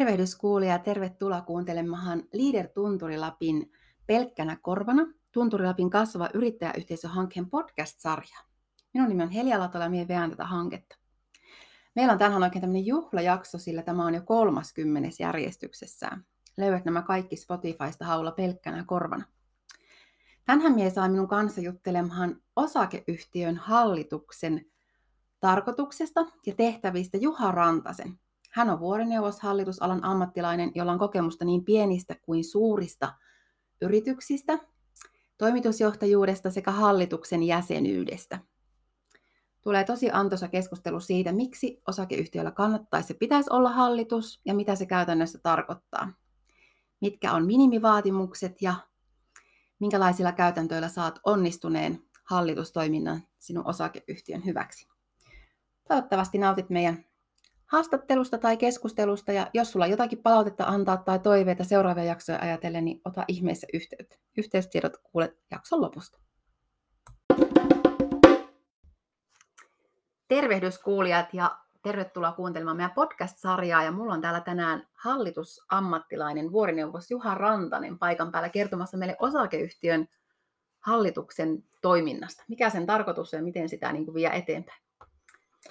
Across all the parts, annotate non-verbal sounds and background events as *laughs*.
Tervehdys kuulija ja tervetuloa kuuntelemaan Leader Tunturilapin pelkkänä korvana Tunturilapin kasvava yrittäjäyhteisöhankkeen podcast-sarja. Minun nimi on Helia Latola ja minä veän tätä hanketta. Meillä on tänään oikein tämmöinen juhlajakso, sillä tämä on jo 30. järjestyksessään. Löydät nämä kaikki Spotifysta haulla pelkkänä korvana. Tänhän mie saa minun kanssa juttelemaan osakeyhtiön hallituksen tarkoituksesta ja tehtävistä Juha Rantasen. Hän on vuorineuvoshallitusalan ammattilainen, jolla on kokemusta niin pienistä kuin suurista yrityksistä, toimitusjohtajuudesta sekä hallituksen jäsenyydestä. Tulee tosi antoisa keskustelu siitä, miksi osakeyhtiöllä kannattaisi ja pitäisi olla hallitus ja mitä se käytännössä tarkoittaa. Mitkä on minimivaatimukset ja minkälaisilla käytäntöillä saat onnistuneen hallitustoiminnan sinun osakeyhtiön hyväksi. Toivottavasti nautit meidän haastattelusta tai keskustelusta, ja jos sulla on jotakin palautetta antaa tai toiveita seuraavia jaksoja ajatellen, niin ota ihmeessä yhteyttä. Yhteystiedot kuulet jakson lopusta. Tervehdys kuulijat ja tervetuloa kuuntelemaan meidän podcast-sarjaa. Ja mulla on täällä tänään hallitusammattilainen vuorineuvos Juha Rantanen paikan päällä kertomassa meille osakeyhtiön hallituksen toiminnasta. Mikä sen tarkoitus on ja miten sitä niin kuin vie eteenpäin.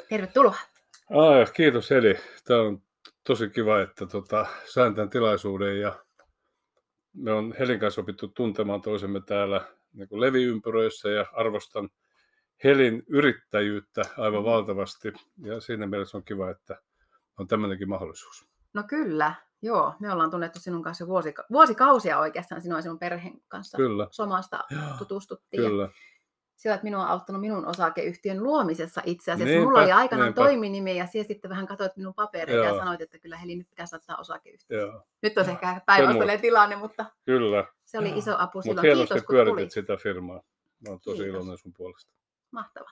Tervetuloa. Ah, kiitos Eli. Tämä on tosi kiva, että tota, sain tämän tilaisuuden ja me on Helin kanssa opittu tuntemaan toisemme täällä niin kuin leviympyröissä ja arvostan Helin yrittäjyyttä aivan valtavasti ja siinä mielessä on kiva, että on tämmöinenkin mahdollisuus. No kyllä, joo. Me ollaan tunnettu sinun kanssa vuosika- vuosikausia oikeastaan sinun ja sinun perheen kanssa. Kyllä. Somasta tutustuttiin. Kyllä. Ja sä olet minua auttanut minun osakeyhtiön luomisessa itse asiassa. Niinpä, Mulla oli aikanaan niinpä. toiminimi ja siellä sitten vähän katsoit minun papereita ja sanoit, että kyllä Heli nyt pitäisi ottaa osakeyhtiö. Joo, Nyt on ehkä päinvastainen tilanne, mutta kyllä. se oli iso apu silloin. hienosti Kiitos kun pyöritit tulit. sitä firmaa. Mä oon tosi Kiitos. iloinen sun puolesta. Mahtavaa.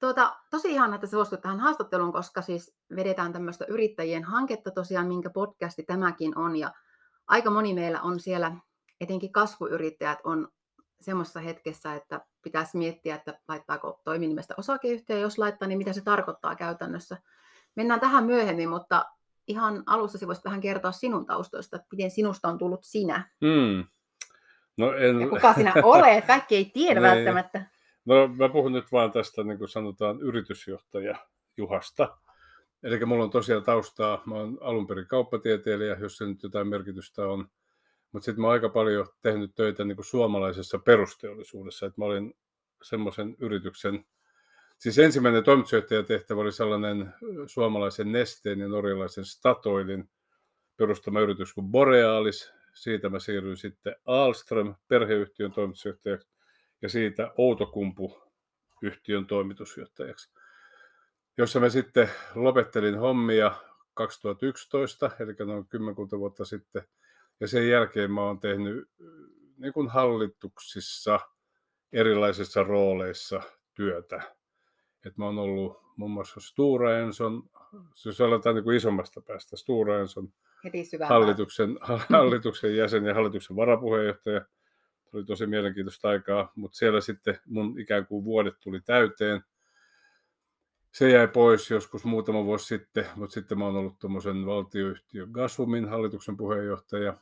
Tuota, tosi ihana, että suostut tähän haastatteluun, koska siis vedetään tämmöistä yrittäjien hanketta tosiaan, minkä podcasti tämäkin on. Ja aika moni meillä on siellä, etenkin kasvuyrittäjät on semmoisessa hetkessä, että pitäisi miettiä, että laittaako toiminimestä osakeyhtiö, jos laittaa, niin mitä se tarkoittaa käytännössä. Mennään tähän myöhemmin, mutta ihan alussa voisit vähän kertoa sinun taustoista, että miten sinusta on tullut sinä. Hmm. No, en... Ja kuka sinä olet, kaikki ei tiedä *laughs* Niin. välttämättä. no mä puhun nyt vaan tästä, niin kuin sanotaan, yritysjohtaja Juhasta. Eli mulla on tosiaan taustaa, mä oon alun perin kauppatieteilijä, jos se nyt jotain merkitystä on. Mutta sitten mä oon aika paljon tehnyt töitä niin kuin suomalaisessa perusteollisuudessa. Et mä olin semmoisen yrityksen, siis ensimmäinen toimitusjohtajatehtävä oli sellainen suomalaisen nesteen ja norjalaisen Statoilin perustama yritys kuin Borealis. Siitä mä siirryin sitten Alström perheyhtiön toimitusjohtajaksi ja siitä Outokumpu yhtiön toimitusjohtajaksi, jossa mä sitten lopettelin hommia 2011, eli noin kymmenkunta vuotta sitten, ja sen jälkeen mä oon tehnyt niin kuin hallituksissa erilaisissa rooleissa työtä. Et mä oon ollut muun muassa Stura Enson, jos aletaan niin kuin isommasta päästä, Stura Enson hallituksen, *laughs* hallituksen jäsen ja hallituksen varapuheenjohtaja. Oli tosi mielenkiintoista aikaa, mutta siellä sitten mun ikään kuin vuodet tuli täyteen. Se jäi pois joskus muutama vuosi sitten, mutta sitten mä oon ollut tuommoisen valtioyhtiön Gasumin hallituksen puheenjohtaja.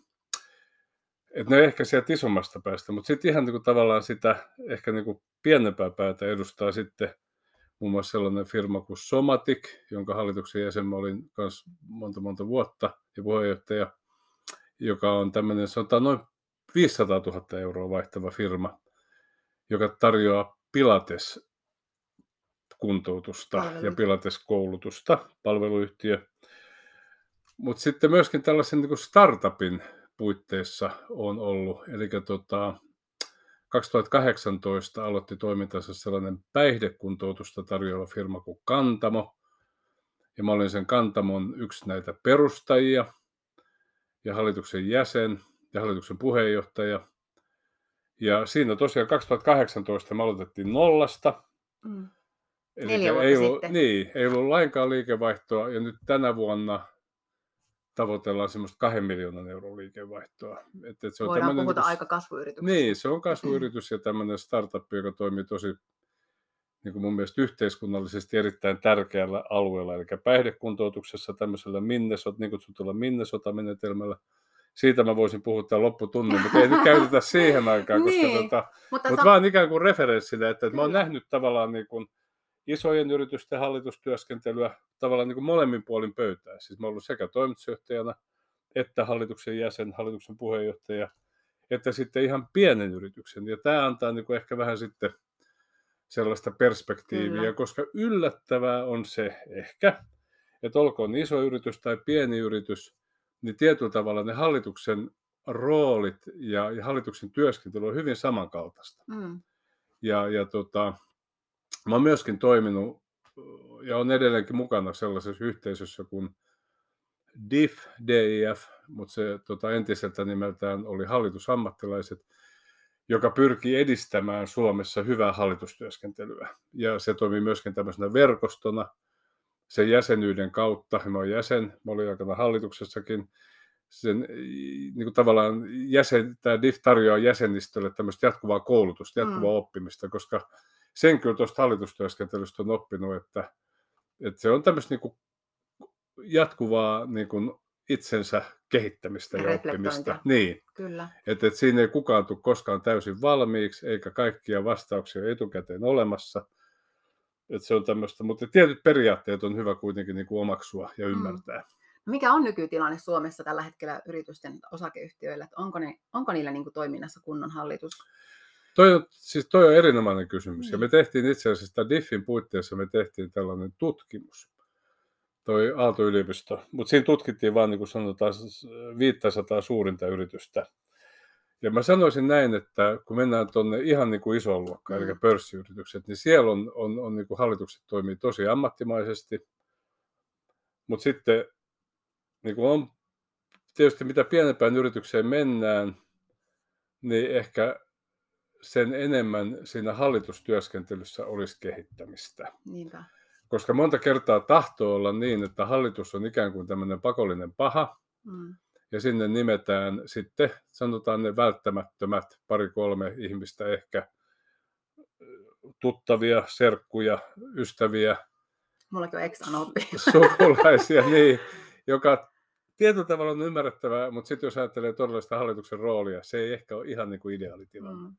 Et ne ehkä sieltä isommasta päästä, mutta sitten ihan niin kuin tavallaan sitä ehkä niin kuin pienempää päätä edustaa sitten muun muassa sellainen firma kuin Somatic, jonka hallituksen jäsen mä olin kanssa monta monta vuotta ja puheenjohtaja, joka on tämmöinen sanotaan noin 500 000 euroa vaihtava firma, joka tarjoaa Pilates kuntoutusta ja Palveluita. Pilates-koulutusta, palveluyhtiö. Mutta sitten myöskin tällaisen niin startupin puitteissa on ollut, eli tota, 2018 aloitti toimintansa sellainen päihdekuntoutusta tarjoava firma kuin Kantamo. Ja mä olin sen Kantamon yksi näitä perustajia ja hallituksen jäsen ja hallituksen puheenjohtaja. Ja siinä tosiaan 2018 me aloitettiin nollasta. Mm. Eli ei ollut, sitten. Niin, ei ollut lainkaan liikevaihtoa ja nyt tänä vuonna tavoitellaan semmoista kahden miljoonan euron liikevaihtoa. Et, et se on Voidaan puhuta niinku- aika kasvuyrityksestä. Niin, se on *clears throat* kasvuyritys ja tämmöinen startup, joka toimii tosi niin kuin mun mielestä yhteiskunnallisesti erittäin tärkeällä alueella, eli päihdekuntoutuksessa tämmöisellä Minnesota, niin kutsutulla Minnesota-menetelmällä. Siitä mä voisin puhua tämän lopputunnin, mutta ei nyt käytetä siihen aikaan, koska *laughs* niin, tota, mutta, mutta sa- vaan ikään kuin referenssinä, että, että mä oon nähnyt tavallaan niin kuin isojen yritysten hallitustyöskentelyä tavallaan niin kuin molemmin puolin pöytää. Siis mä ollut sekä toimitusjohtajana että hallituksen jäsen, hallituksen puheenjohtaja, että sitten ihan pienen yrityksen. Ja tämä antaa niin kuin ehkä vähän sitten sellaista perspektiiviä, Kyllä. koska yllättävää on se ehkä, että olkoon iso yritys tai pieni yritys, niin tietyllä tavalla ne hallituksen roolit ja, ja hallituksen työskentely on hyvin samankaltaista. Mm. Ja, ja tota, mä oon myöskin toiminut ja on edelleenkin mukana sellaisessa yhteisössä kuin DIF, DIF, mutta se tota, entiseltä nimeltään oli hallitusammattilaiset, joka pyrkii edistämään Suomessa hyvää hallitustyöskentelyä. Ja se toimii myöskin tämmöisenä verkostona sen jäsenyyden kautta. Mä olen jäsen, mä olin aikana hallituksessakin. Sen, niin kuin tavallaan jäsen, tämä DIF tarjoaa jäsenistölle tämmöistä jatkuvaa koulutusta, jatkuvaa mm. oppimista, koska sen kyllä tuosta hallitustyöskentelystä on oppinut, että, että se on tämmöistä niin kuin jatkuvaa niin kuin itsensä kehittämistä ja, oppimista. Niin. Kyllä. Että, että siinä ei kukaan tule koskaan täysin valmiiksi, eikä kaikkia vastauksia etukäteen olemassa. Että se on tämmöistä, mutta tietyt periaatteet on hyvä kuitenkin niin kuin omaksua ja mm. ymmärtää. Mm. Mikä on nykytilanne Suomessa tällä hetkellä yritysten osakeyhtiöillä? Onko, ne, onko niillä niin kuin toiminnassa kunnon hallitus? Toi on, siis toi on erinomainen kysymys. Ja me tehtiin itse asiassa DIFFin puitteissa me tehtiin tällainen tutkimus toi Aalto-yliopisto. Mutta siinä tutkittiin vain, niin kuin sanotaan, 500 suurinta yritystä. Ja mä sanoisin näin, että kun mennään tuonne ihan niin kuin isoon luokkaan, mm. eli pörssiyritykset, niin siellä on, on, on niin kuin hallitukset toimii tosi ammattimaisesti. Mutta sitten niin kuin on tietysti mitä pienempään yritykseen mennään, niin ehkä sen enemmän siinä hallitustyöskentelyssä olisi kehittämistä. Niinpä. Koska monta kertaa tahtoo olla niin, että hallitus on ikään kuin tämmöinen pakollinen paha, mm. ja sinne nimetään sitten, sanotaan ne välttämättömät pari-kolme ihmistä ehkä, tuttavia, serkkuja, ystäviä. Mullakin on ex *laughs* Sukulaisia, niin, joka tietyllä tavalla on ymmärrettävää, mutta sitten jos ajattelee todellista hallituksen roolia, se ei ehkä ole ihan niin kuin ideaalitilanne. Mm.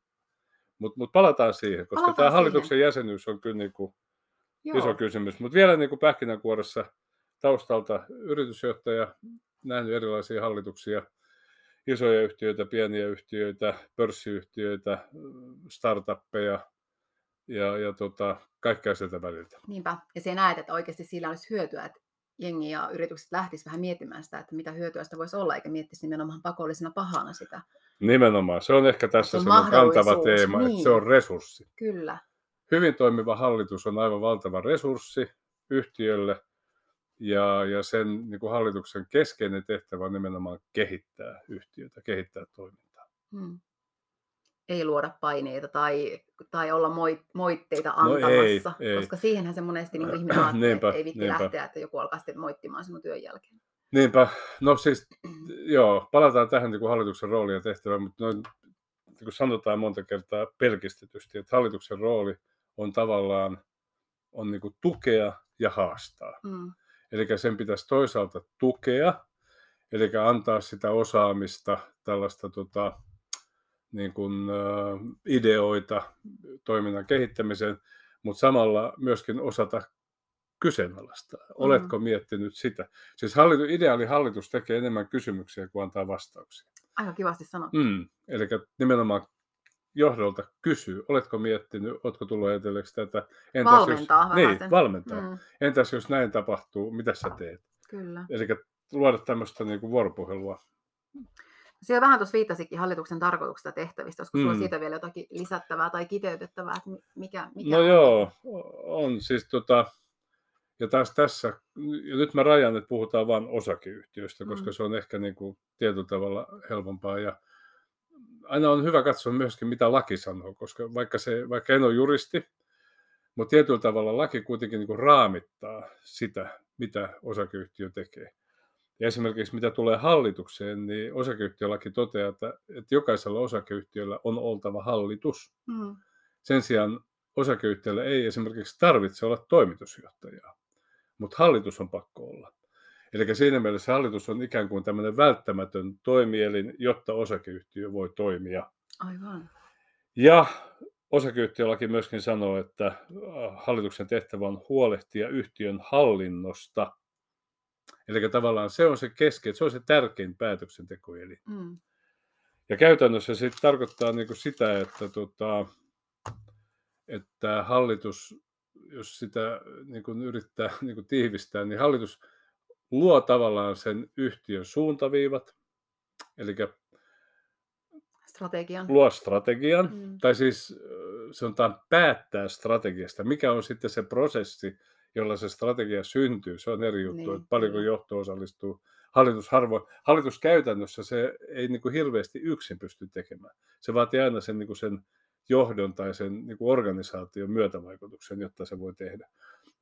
Mutta mut palataan siihen, koska tämä hallituksen jäsenyys on kyllä niin kuin Joo. iso kysymys. Mutta vielä niin kuin pähkinänkuoressa taustalta yritysjohtaja, nähnyt erilaisia hallituksia, isoja yhtiöitä, pieniä yhtiöitä, pörssiyhtiöitä, startuppeja ja, ja tota, kaikkea sieltä väliltä. Niinpä, ja se näet, että oikeasti sillä olisi hyötyä, että jengi ja yritykset lähtisivät vähän miettimään sitä, että mitä hyötyä sitä voisi olla, eikä miettisi nimenomaan pakollisena pahana sitä. Nimenomaan, se on ehkä tässä se on kantava teema, niin. että se on resurssi. Kyllä. Hyvin toimiva hallitus on aivan valtava resurssi yhtiölle, ja, ja sen niin kuin hallituksen keskeinen tehtävä on nimenomaan kehittää yhtiötä, kehittää toimintaa. Hmm. Ei luoda paineita tai, tai olla moi, moitteita antamassa, no ei, ei. koska siihenhän se monesti niin ihminen *clears throat* ajattelee, että ei vitti niinpä. lähteä, että joku alkaa sitten moittimaan sinun työn jälkeen. Niinpä, no siis *clears throat* joo, palataan tähän niin kuin hallituksen rooliin ja tehtävään, mutta noin, niin kuin sanotaan monta kertaa pelkistetysti, että hallituksen rooli on tavallaan on niin kuin tukea ja haastaa. Mm. Eli sen pitäisi toisaalta tukea, eli antaa sitä osaamista, tällaista tota, niin kuin, äh, ideoita toiminnan kehittämiseen, mutta samalla myöskin osata kyseenalaistaa. Mm. Oletko miettinyt sitä? Siis hallitu, ideaali hallitus tekee enemmän kysymyksiä kuin antaa vastauksia. Aika kivasti sanottu. Mm, eli nimenomaan johdolta kysyy, oletko miettinyt, oletko tullut ajatelleeksi tätä. Entäs valmentaa jos, Niin, sen. valmentaa. Mm. Entäs jos näin tapahtuu, mitä sä teet? Kyllä. Eli luoda tämmöistä niin kuin vuoropuhelua. Siellä vähän tuossa viittasikin hallituksen tarkoituksesta tehtävistä. Olisiko mm. sulla siitä vielä jotakin lisättävää tai kiteytettävää, että mikä, mikä No on? joo, on siis tota, ja taas tässä, ja nyt mä rajan, että puhutaan vain osakeyhtiöistä, koska mm. se on ehkä niin kuin tietyllä tavalla helpompaa. Ja aina on hyvä katsoa myöskin, mitä laki sanoo, koska vaikka, se, vaikka en ole juristi, mutta tietyllä tavalla laki kuitenkin niin kuin raamittaa sitä, mitä osakeyhtiö tekee. Ja esimerkiksi mitä tulee hallitukseen, niin osakeyhtiölaki toteaa, että, että jokaisella osakeyhtiöllä on oltava hallitus. Mm. Sen sijaan osakeyhtiöllä ei esimerkiksi tarvitse olla toimitusjohtajaa, mutta hallitus on pakko olla. Eli siinä mielessä hallitus on ikään kuin tämmöinen välttämätön toimielin, jotta osakeyhtiö voi toimia. Aivan. Ja osakeyhtiölaki myöskin sanoo, että äh, hallituksen tehtävä on huolehtia yhtiön hallinnosta. Eli tavallaan se on se keske, se on se tärkein päätöksentekoeli. Mm. Ja käytännössä se tarkoittaa niin kuin sitä, että, tota, että hallitus, jos sitä niin kuin yrittää *laughs* niin kuin tiivistää, niin hallitus luo tavallaan sen yhtiön suuntaviivat, eli strategian. luo strategian, mm. tai siis sanotaan päättää strategiasta. Mikä on sitten se prosessi, jolla se strategia syntyy, se on eri juttu, niin, että paljonko johto osallistuu. Hallitus, harvo, hallitus käytännössä se ei niin kuin hirveästi yksin pysty tekemään. Se vaatii aina sen, niin kuin sen johdon tai sen niin kuin organisaation myötävaikutuksen, jotta se voi tehdä.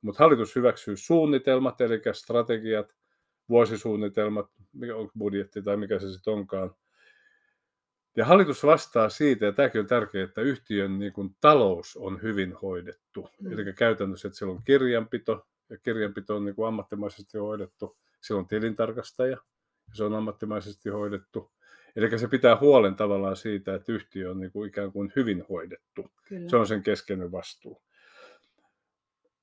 Mutta hallitus hyväksyy suunnitelmat, eli strategiat, vuosisuunnitelmat, onko budjetti tai mikä se sitten onkaan. Ja hallitus vastaa siitä, ja tämäkin on tärkeää, että yhtiön niin kuin, talous on hyvin hoidettu. Mm. Eli käytännössä, että siellä on kirjanpito, ja kirjanpito on niin kuin, ammattimaisesti hoidettu. Siellä on tilintarkastaja, ja se on ammattimaisesti hoidettu. Eli se pitää huolen tavallaan siitä, että yhtiö on niin kuin, ikään kuin hyvin hoidettu. Kyllä. Se on sen keskeinen vastuu.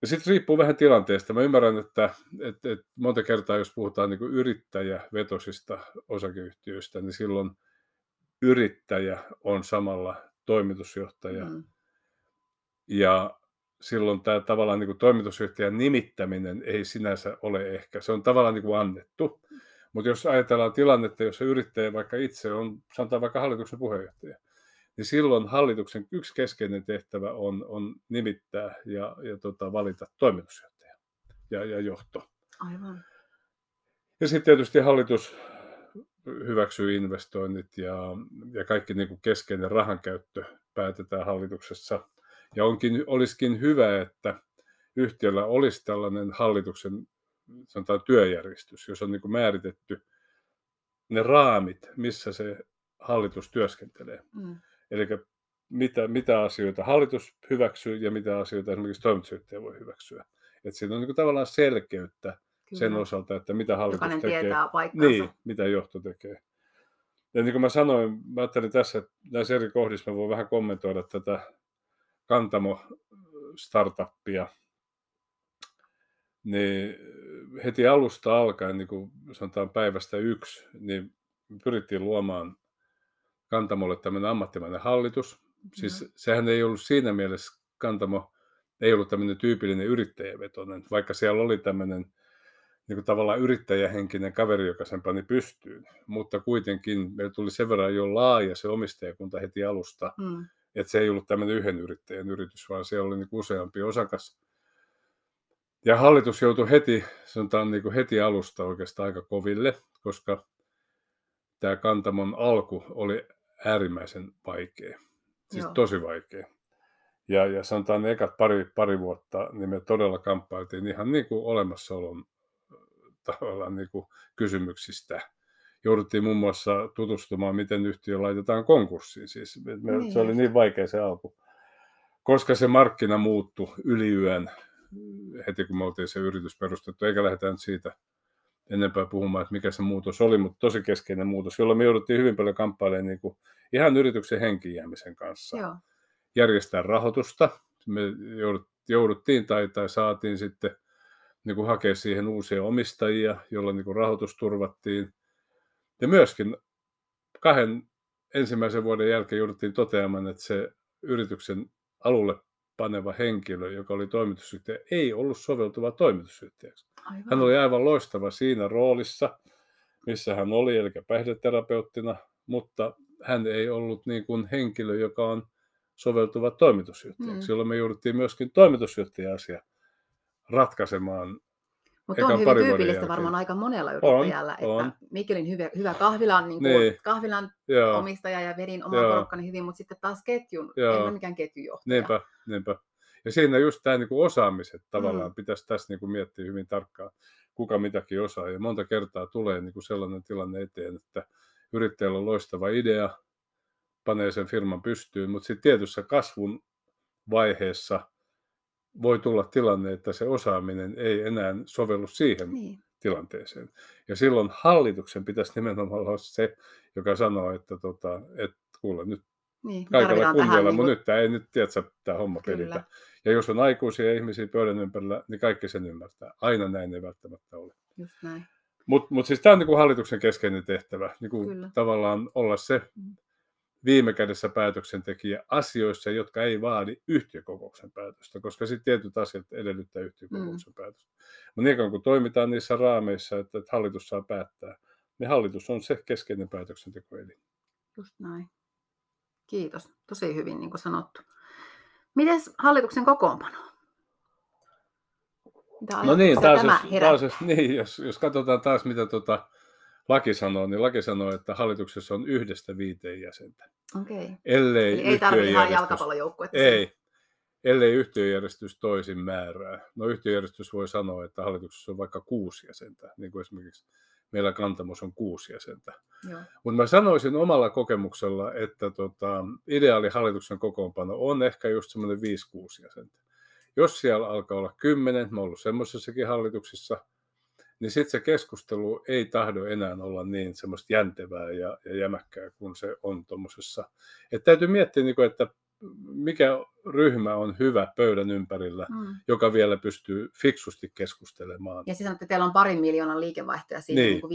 Ja sitten riippuu vähän tilanteesta. Mä ymmärrän, että, että, että monta kertaa, jos puhutaan niin yrittäjävetosista osakeyhtiöistä, niin silloin yrittäjä on samalla toimitusjohtaja. Mm. Ja silloin tämä tavallaan niin kuin toimitusjohtajan nimittäminen ei sinänsä ole ehkä, se on tavallaan niin kuin annettu. Mutta jos ajatellaan tilannetta, jossa yrittäjä vaikka itse on, sanotaan vaikka hallituksen puheenjohtaja, niin silloin hallituksen yksi keskeinen tehtävä on, on nimittää ja, ja tota, valita toimitusjohtaja ja, ja johto. Aivan. Ja sitten tietysti hallitus hyväksyy investoinnit ja, ja kaikki niin kuin keskeinen rahankäyttö päätetään hallituksessa. Ja onkin, olisikin hyvä, että yhtiöllä olisi tällainen hallituksen sanotaan työjärjestys, jos on niin kuin määritetty ne raamit, missä se hallitus työskentelee. Mm. Eli mitä, mitä asioita hallitus hyväksyy ja mitä asioita esimerkiksi toimitusjohtaja voi hyväksyä. Että siinä on niin kuin tavallaan selkeyttä Kyllä. sen osalta, että mitä hallitus Jokainen tekee. tietää paikkansa. Niin, mitä johto tekee. Ja niin kuin mä sanoin, mä ajattelin tässä, että näissä eri kohdissa mä voin vähän kommentoida tätä Kantamo-startuppia. Niin heti alusta alkaen, niin kuin sanotaan päivästä yksi, niin pyrittiin luomaan Kantamolle tämmöinen ammattimainen hallitus. Siis mm. sehän ei ollut siinä mielessä Kantamo, ei ollut tämmöinen tyypillinen yrittäjävetoinen, vaikka siellä oli tämmöinen niin kuin tavallaan yrittäjähenkinen kaveri, joka sen pani pystyyn. Mutta kuitenkin meillä tuli sen verran jo laaja se omistajakunta heti alusta, mm. että se ei ollut tämmöinen yhden yrittäjän yritys, vaan siellä oli niin kuin useampi osakas. Ja hallitus joutui heti, sanotaan niin kuin heti alusta oikeastaan aika koville, koska tämä Kantamon alku oli äärimmäisen vaikea. Siis Joo. tosi vaikea. Ja, ja sanotaan ne ekat pari, pari vuotta, niin me todella kamppailtiin ihan niin kuin olemassaolon tavallaan niin kuin kysymyksistä. Jouduttiin muun muassa tutustumaan, miten yhtiö laitetaan konkurssiin. Siis me, niin. Se oli niin vaikea se alku. Koska se markkina muuttui yliyön heti, kun me oltiin se yritys perustettu, eikä lähdetään siitä enempää puhumaan, että mikä se muutos oli, mutta tosi keskeinen muutos, jolloin me jouduttiin hyvin paljon kamppailemaan niin kuin ihan yrityksen henkiin kanssa. Joo. Järjestää rahoitusta. Me jouduttiin tai, tai saatiin sitten niin kuin hakea siihen uusia omistajia, jolla niin kuin rahoitus turvattiin. Ja myöskin kahden ensimmäisen vuoden jälkeen jouduttiin toteamaan, että se yrityksen alulle paneva henkilö, joka oli toimitusjohtaja, ei ollut soveltuva toimitusjohtajaksi. Aivan. Hän oli aivan loistava siinä roolissa, missä hän oli, eli päihdeterapeuttina, mutta hän ei ollut niin kuin henkilö, joka on soveltuva toimitusjohtajaksi. Mm. Silloin me jouduttiin myöskin toimitusjohtaja-asia ratkaisemaan mutta on hyvin tyypillistä varmaan aika monella yrittäjällä, on, että on. Mikkelin hyvä, hyvä kahvilan, niin kuin, niin. kahvilan Joo. omistaja ja vedin oman porukkani hyvin, mutta sitten taas ketjun, Joo. en ole mikään ketjujohtaja. Niinpä, niinpä. Ja siinä just tämä niin kuin osaamiset tavallaan mm. pitäisi tässä niin kuin miettiä hyvin tarkkaan, kuka mitäkin osaa. Ja monta kertaa tulee niin kuin sellainen tilanne eteen, että yrittäjällä on loistava idea, panee sen firman pystyyn, mutta sitten tietyssä kasvun vaiheessa voi tulla tilanne, että se osaaminen ei enää sovellu siihen Niin. tilanteeseen. Ja silloin hallituksen pitäisi *laughs* nimenomaan olla se, joka sanoo, että, tota, että kuule nyt Niin, kaikella kunnialla, mutta niin nyt tämä ei nyt, tiedätkö, tämä homma Kyllä. pelitä. Ja jos on aikuisia ihmisiä pöydän ympärillä, niin kaikki sen ymmärtää. Aina näin ei välttämättä ole. just näin. Mutta mut siis tämä on niinku hallituksen keskeinen tehtävä, niinku Kyllä. tavallaan olla se Mm. Viime kädessä päätöksentekijä asioissa, jotka ei vaadi yhtiökokouksen päätöstä, koska sitten tietyt asiat edellyttää yhtiökokouksen Mm. päätöstä. Mutta niin kun toimitaan niissä raameissa, että, että hallitus saa päättää, niin hallitus on se keskeinen päätöksentekoelin. Just näin. Kiitos. Tosi hyvin niin kuin sanottu. Mites hallituksen kokoonpano? Mitä No niin, taas, jos, herättää? taas jos, niin, jos, jos katsotaan taas mitä tota laki sanoo, niin laki sanoo, että hallituksessa on yhdestä viiteen jäsentä. Okei. Ellei Eli ei tarvitse ihan jalkapallojoukkuetta. Ei, ellei yhtiöjärjestys toisin määrää. No yhtiöjärjestys voi sanoa, että hallituksessa on vaikka kuusi jäsentä, niin kuin esimerkiksi meillä Kantamos on kuusi jäsentä. Mutta mä sanoisin omalla kokemuksella, että tota, ideaali hallituksen kokoonpano on ehkä just semmoinen 5-6 jäsentä. Jos siellä alkaa olla kymmenen, mä oon ollut semmoisessakin hallituksissa, niin sitten se keskustelu ei tahdo enää olla niin semmoista jäntevää ja, ja jämäkkää kuin se on tuommoisessa. Että täytyy miettiä, niin kuin, että mikä ryhmä on hyvä pöydän ympärillä, Mm. joka vielä pystyy fiksusti keskustelemaan. Ja siis sanotte, että teillä on parin miljoonan liikevaihtoja siinä Niin. niin. kuin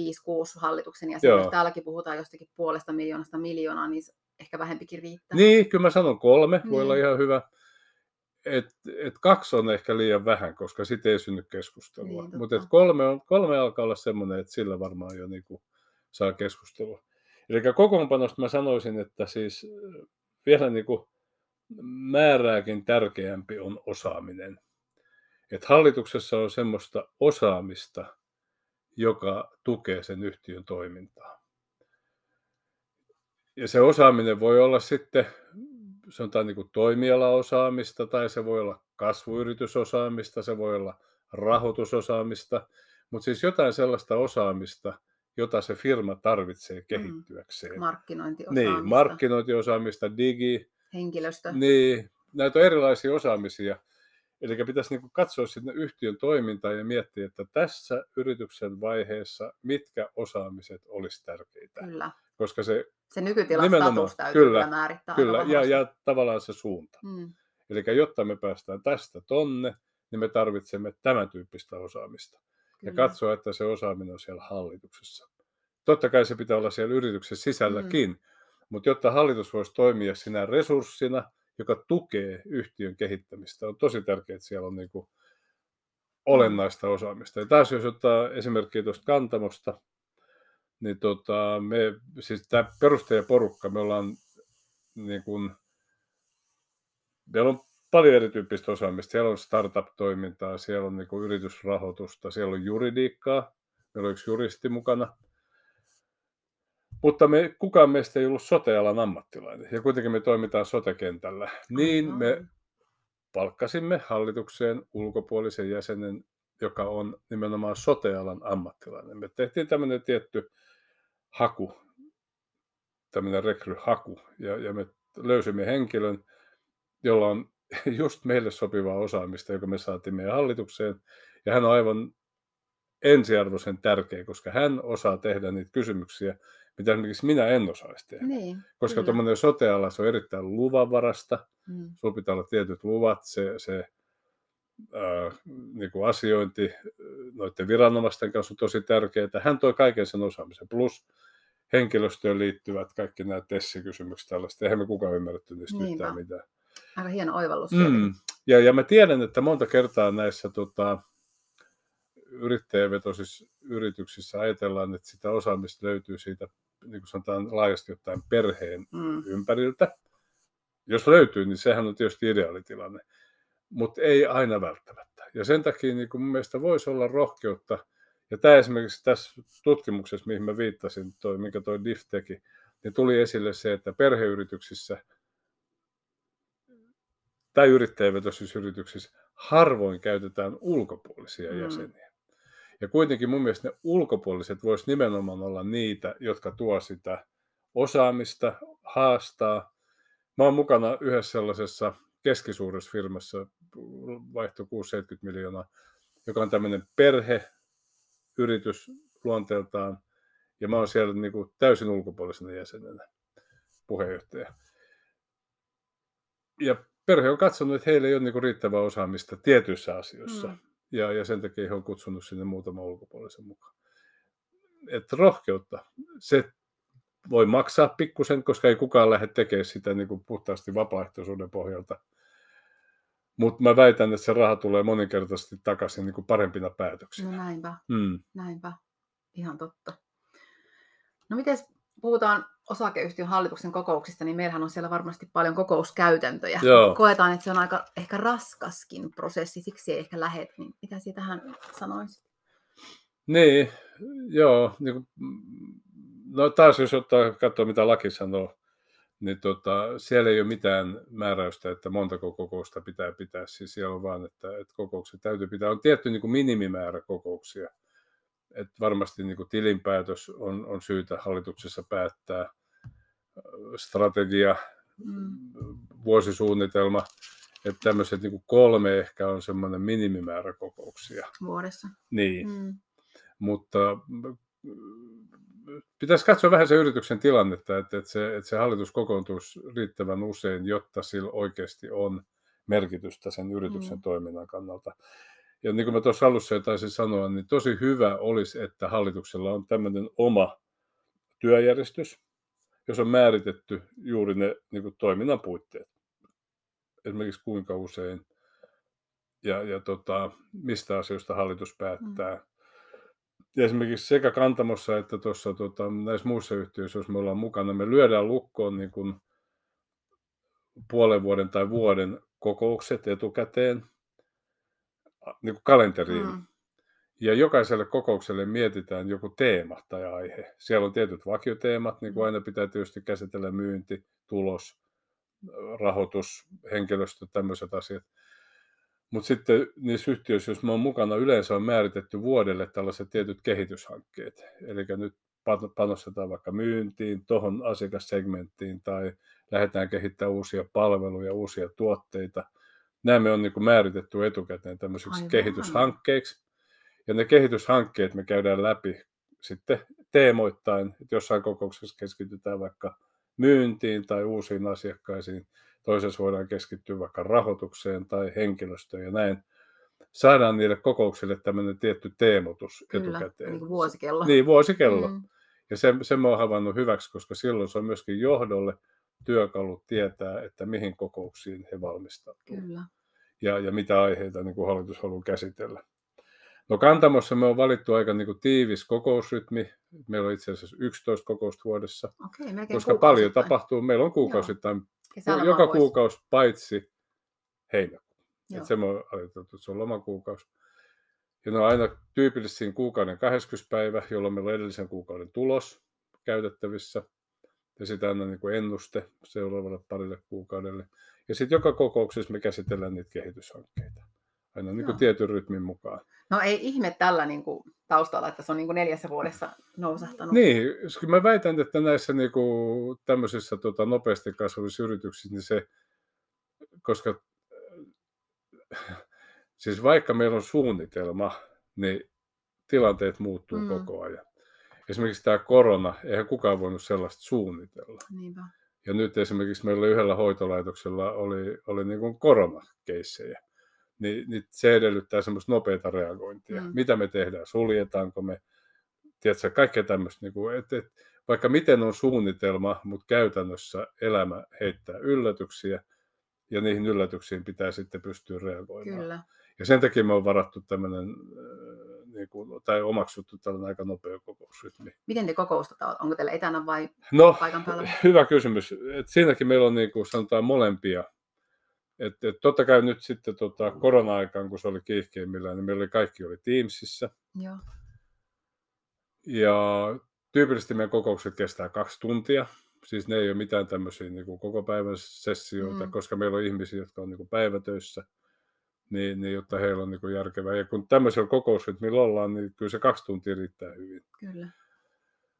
5-6 hallituksen ja jos täälläkin puhutaan jostakin puolesta miljoonasta miljoonaa, niin ehkä vähempikin riittää. Niin, kyllä mä sanon kolme, voi Niin. olla ihan hyvä. Et, et kaksi on ehkä liian vähän, koska sitten ei synny keskustelua. Niin. Mutta et kolme, on, kolme alkaa olla semmoinen, että sillä varmaan jo niinku saa keskustelua. Eli kokoonpanosta mä sanoisin, että siis äh, vielä niinku määrääkin tärkeämpi on osaaminen. Et hallituksessa on semmoista osaamista, joka tukee sen yhtiön toimintaa. Ja se osaaminen voi olla sitten, sanotaan niin kuin toimialaosaamista, tai se voi olla kasvuyritysosaamista, se voi olla rahoitusosaamista, mutta siis jotain sellaista osaamista, jota se firma tarvitsee kehittyäkseen. Markkinointiosaamista, Niin, markkinointiosaamista, digi, henkilöstö. niin, näitä on erilaisia osaamisia. Eli pitäisi niin katsoa sinne yhtiön toimintaa ja miettiä, että tässä yrityksen vaiheessa mitkä osaamiset olisi tärkeitä. Kyllä. Koska se, Se nykytilan status täytyy kyllä, määrittää kyllä, ja, ja tavallaan se suunta. Mm, Eli jotta me päästään tästä tonne, niin me tarvitsemme tämän tyyppistä osaamista. Ja kyllä. katsoa, että se osaaminen on siellä hallituksessa. Totta kai se pitää olla siellä yrityksen sisälläkin, mm. mutta jotta hallitus voisi toimia sinä resurssina, joka tukee yhtiön kehittämistä, on tosi tärkeää, että siellä on niin kuin olennaista osaamista. Ja taas jos ottaa esimerkkiä tuosta kantamosta, niin tota, me, siis tämä perustajaporukka, me ollaan niin kuin, meillä on paljon erityyppistä osaamista. Siellä on startup-toimintaa, siellä on niin kuin yritysrahoitusta, siellä on juridiikkaa, meillä on yksi juristi mukana. Mutta me, kukaan meistä ei ollut sote-alan ammattilainen, ja kuitenkin me toimitaan sote-kentällä. Niin me palkkasimme hallitukseen ulkopuolisen jäsenen, joka on nimenomaan sote-alan ammattilainen. Me tehtiin tämmöinen tietty haku, tämmöinen rekryhaku, ja, ja me löysimme henkilön, jolla on *laughs* just meille sopivaa osaamista, joka me saatiin meidän hallitukseen. Ja hän on aivan ensiarvoisen tärkeä, koska hän osaa tehdä niitä kysymyksiä, mitä esimerkiksi minä en osaisi tehdä. Niin, Koska tuommoinen sote-ala, se on erittäin luvanvarasta. Mm, Sulla pitää olla tietyt luvat, se, se ää, niin kuin asiointi noiden viranomaisten kanssa on tosi tärkeää. Hän toi kaiken sen osaamisen, plus henkilöstöön liittyvät kaikki nämä tessikysymykset tällaista. Eihän me kukaan ymmärretty niistä Niinpä. yhtään mitään. aika hieno oivallus Mm. Ja, ja mä tiedän, että monta kertaa näissä tota, yrittäjävetoisissa yrityksissä ajatellaan, että sitä osaamista löytyy siitä, niin kuin sanotaan laajasti ottaen, perheen Mm, ympäriltä. Jos löytyy, niin sehän on tietysti ideaalitilanne, mutta ei aina välttämättä. Ja sen takia niin kuin mun mielestä voisi olla rohkeutta, ja tämä esimerkiksi tässä tutkimuksessa, mihin mä viittasin, toi, minkä toi DIF teki, niin tuli esille se, että perheyrityksissä tai yrittäjävetoisissa harvoin käytetään ulkopuolisia Mm. jäseniä. Ja kuitenkin mun mielestä ne ulkopuoliset vois nimenomaan olla niitä, jotka tuo sitä osaamista, haastaa. Mä oon mukana yhdessä sellaisessa keskisuuressa firmassa, vaihto 6-70 miljoonaa, joka on tämmöinen perheyritys luonteeltaan, ja mä oon siellä niin kuin täysin ulkopuolisena jäsenenä puheenjohtaja. Ja perhe on katsonut, että heillä ei ole niin riittävää osaamista tietyissä asioissa. Mm. Ja, ja sen takia he on kutsunut sinne muutama ulkopuolisen mukaan. Että rohkeutta. Se voi maksaa pikkusen, koska ei kukaan lähde tekemään sitä niin kuin puhtaasti vapaaehtoisuuden pohjalta. Mutta mä väitän, että se raha tulee moninkertaisesti takaisin niin kuin parempina päätöksinä. No näinpä, mm. näinpä. Ihan totta. No miten puhutaan osakeyhtiön hallituksen kokouksista, niin meillähän on siellä varmasti paljon kokouskäytäntöjä. Joo. Koetaan, että se on aika ehkä raskaskin prosessi, siksi ei ehkä lähet. Niin mitä siitä tähän sanoisit? Niin, joo. Niin kuin, no taas jos ottaa katsoa, mitä laki sanoo, niin tota, siellä ei ole mitään määräystä, että montako kokousta pitää pitää. Siis siellä on vaan, että, että kokoukset täytyy pitää. On tietty niin kuin minimimäärä kokouksia että varmasti niin kuin tilinpäätös on, on syytä hallituksessa päättää, strategia, mm. vuosisuunnitelma, että tämmöiset niin kuin kolme ehkä on semmoinen minimimäärä kokouksia. Vuodessa. Niin, mm. mutta pitäisi katsoa vähän se yrityksen tilannetta, että, että, se, että se hallitus kokoontuisi riittävän usein, jotta sillä oikeasti on merkitystä sen yrityksen mm. toiminnan kannalta. Ja niin kuin mä tuossa alussa jo taisin sanoa, niin tosi hyvä olisi, että hallituksella on tämmöinen oma työjärjestys, jos on määritetty juuri ne niin kuin toiminnan puitteet. Esimerkiksi kuinka usein ja, ja tota, mistä asioista hallitus päättää. Mm. Ja esimerkiksi sekä Kantamossa että tuossa tota, näissä muissa yhtiöissä, jos me ollaan mukana, me lyödään lukkoon niin kuin puolen vuoden tai vuoden kokoukset etukäteen – niin kuin kalenteriin. Mm. Ja jokaiselle kokoukselle mietitään joku teema tai aihe. Siellä on tietyt vakioteemat, niin kuin mm. aina pitää tietysti käsitellä myynti, tulos, rahoitus, henkilöstö, tämmöiset asiat. Mutta sitten niissä yhtiöissä, jos mä oon mukana, yleensä on määritetty vuodelle tällaiset tietyt kehityshankkeet. Eli nyt panostetaan vaikka myyntiin, tuohon asiakassegmenttiin tai lähdetään kehittämään uusia palveluja, uusia tuotteita – nämä me on niin määritetty etukäteen tämmöisiksi Aivan. kehityshankkeiksi. Ja ne kehityshankkeet me käydään läpi sitten teemoittain, että jossain kokouksessa keskitytään vaikka myyntiin tai uusiin asiakkaisiin, toisessa voidaan keskittyä vaikka rahoitukseen tai henkilöstöön ja näin. Saadaan niille kokouksille tämmöinen tietty teemotus Kyllä, etukäteen. niin vuosikello. Niin, vuosikello. Mm. Ja sen, sen mä oon havainnut hyväksi, koska silloin se on myöskin johdolle työkalut tietää, että mihin kokouksiin he valmistautuvat. Kyllä. Ja, ja mitä aiheita niin kuin hallitus haluaa käsitellä. No Kantamossa me on valittu aika niin kuin tiivis kokousrytmi. Meillä on itse asiassa 11 kokousta vuodessa, Okei, koska paljon tapahtuu. Meillä on kuukausittain, joka vuosi. kuukausi paitsi heinäkuu. Se on ajateltu, että se on lomakuukausi. Ja ne on aina tyypillisesti kuukauden 20. päivä, jolloin meillä on edellisen kuukauden tulos käytettävissä – ja sitten aina niin kuin ennuste seuraavalle parille kuukaudelle. Ja sitten joka kokouksessa me käsitellään niitä kehityshankkeita aina niin kuin tietyn rytmin mukaan. No ei ihme tällä niin kuin taustalla, että se on niin kuin neljässä vuodessa nousahtanut. Niin, kyllä mä väitän, että näissä niin kuin tämmöisissä tota, nopeasti kasvavissa yrityksissä, niin se, koska siis vaikka meillä on suunnitelma, niin tilanteet muuttuu mm. koko ajan esimerkiksi tämä korona, eihän kukaan voinut sellaista suunnitella. Niinpä. Ja nyt esimerkiksi meillä yhdellä hoitolaitoksella oli, oli niin kuin koronakeissejä. Niin, niin se edellyttää semmoista nopeata reagointia. Mm. Mitä me tehdään? Suljetaanko me? Tiedätkö, kaikkea tämmöistä. Niin kuin, että, että vaikka miten on suunnitelma, mutta käytännössä elämä heittää yllätyksiä ja niihin yllätyksiin pitää sitten pystyä reagoimaan. Kyllä. Ja sen takia me on varattu tämmöinen niin kuin, tai omaksuttu tällainen aika nopea kokousrytmi. Miten te kokoustatte? Onko teillä etänä vai no, paikan päällä? Hyvä kysymys. Et siinäkin meillä on niin kuin sanotaan molempia. Et, et totta kai nyt sitten tota, korona-aikaan, kun se oli kiihkeimmillään, niin meillä oli, kaikki oli Teamsissa. Joo. Ja tyypillisesti meidän kokoukset kestää kaksi tuntia. Siis ne ei ole mitään tämmöisiä niin kuin koko päivän sessioita, mm. koska meillä on ihmisiä, jotka on niin kuin päivätöissä niin, niin jotta heillä on niin järkevää. Ja kun tämmöisellä kokousrytmillä ollaan, niin kyllä se kaksi tuntia riittää hyvin. Kyllä.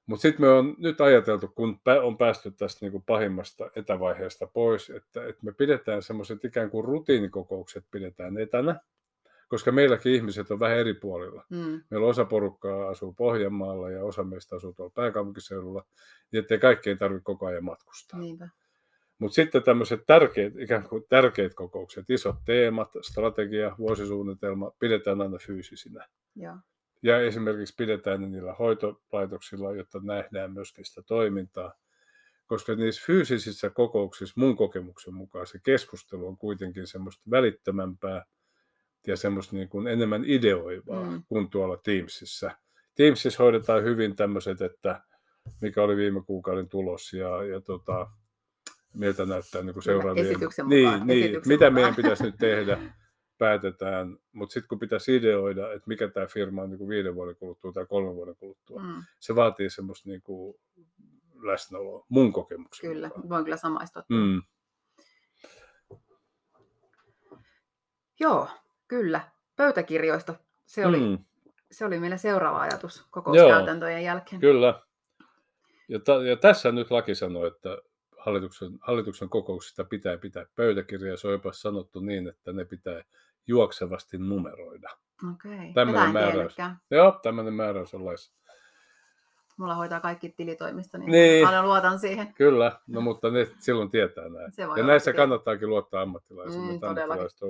Mutta sitten me on nyt ajateltu, kun on päästy tästä niin kuin pahimmasta etävaiheesta pois, että, että me pidetään semmoiset ikään kuin rutiinikokoukset pidetään etänä, koska meilläkin ihmiset on vähän eri puolilla. Mm. Meillä osa porukkaa asuu Pohjanmaalla ja osa meistä asuu tuolla pääkaupunkiseudulla, niin ettei kaikkein tarvitse koko ajan matkustaa. Mutta sitten tämmöiset tärkeät, ikään kuin tärkeät kokoukset, isot teemat, strategia, vuosisuunnitelma, pidetään aina fyysisinä. Ja, ja esimerkiksi pidetään ne niillä hoitolaitoksilla, jotta nähdään myöskin sitä toimintaa. Koska niissä fyysisissä kokouksissa mun kokemuksen mukaan se keskustelu on kuitenkin semmoista välittömämpää ja semmoista niin kuin enemmän ideoivaa mm. kuin tuolla Teamsissa. Teamsissa hoidetaan hyvin tämmöiset, että mikä oli viime kuukauden tulos ja, ja tota, miltä näyttää niin seuraavien... Esityksen mukaan. Niin, niin Esityksen mitä mukaan. meidän pitäisi nyt tehdä, *laughs* päätetään. Mutta sitten kun pitäisi ideoida, että mikä tämä firma on niin kuin viiden vuoden kuluttua tai kolmen vuoden kuluttua, mm. se vaatii semmoista niin kuin läsnäoloa mun kokemuksen Kyllä, mukaan. voin kyllä samaistua. Mm. Joo, kyllä. Pöytäkirjoista. Se oli, mm. se oli meillä seuraava ajatus kokouskäytäntöjen jälkeen. Kyllä. Ja, ta- ja tässä nyt laki sanoo, että hallituksen, hallituksen kokouksista pitää pitää pöytäkirjaa. Se on jopa sanottu niin, että ne pitää juoksevasti numeroida. Okei. Tämmöinen määräys. Joo, tämmöinen määräys on laissa. Mulla hoitaa kaikki tilitoimista, niin, niin paljon luotan siihen. Kyllä, no mutta ne silloin tietää näin. ja näissä kannattaakin luottaa ammattilaisiin, mm, ammattilaiset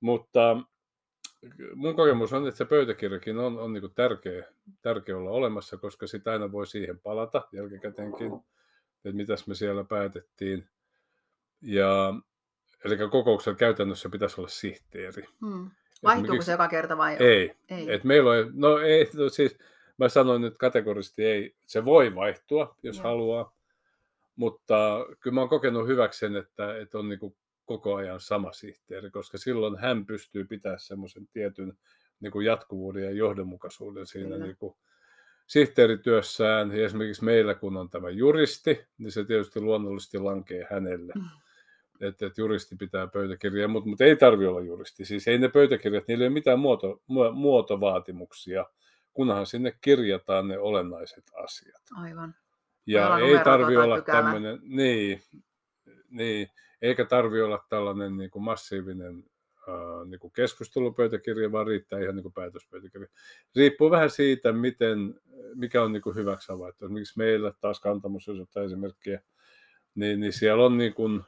Mutta mun kokemus on, että se pöytäkirjakin on, on niin tärkeä, tärkeä olla olemassa, koska sitä aina voi siihen palata jälkikäteenkin että mitäs me siellä päätettiin. Ja, eli kokouksella käytännössä pitäisi olla sihteeri. Hmm. Vaihtuuko se joka kerta vai? Ei. ei. Et meillä on, no ei, no siis mä sanoin nyt kategorisesti ei. Se voi vaihtua, jos Joo. haluaa. Mutta kyllä mä oon kokenut hyväksi sen, että, että on niin koko ajan sama sihteeri, koska silloin hän pystyy pitämään semmoisen tietyn niin kuin jatkuvuuden ja johdonmukaisuuden siinä niin kuin, sihteerityössään, ja esimerkiksi meillä kun on tämä juristi, niin se tietysti luonnollisesti lankee hänelle. Mm. Että, että juristi pitää pöytäkirjaa, mutta, mutta ei tarvi olla juristi. Siis ei ne pöytäkirjat, niillä ei ole mitään muoto, muotovaatimuksia, kunhan sinne kirjataan ne olennaiset asiat. Aivan. Ja ei tarvi olla tämmöinen, niin, niin, eikä tarvi olla tällainen niin kuin massiivinen niin kuin keskustelupöytäkirja, vaan riittää ihan niin kuin päätöspöytäkirja. Riippuu vähän siitä, miten, mikä on niin kuin hyväksi havaittu. Esimerkiksi meillä taas kantamus, jos ottaa esimerkkiä, niin, niin siellä on niin kuin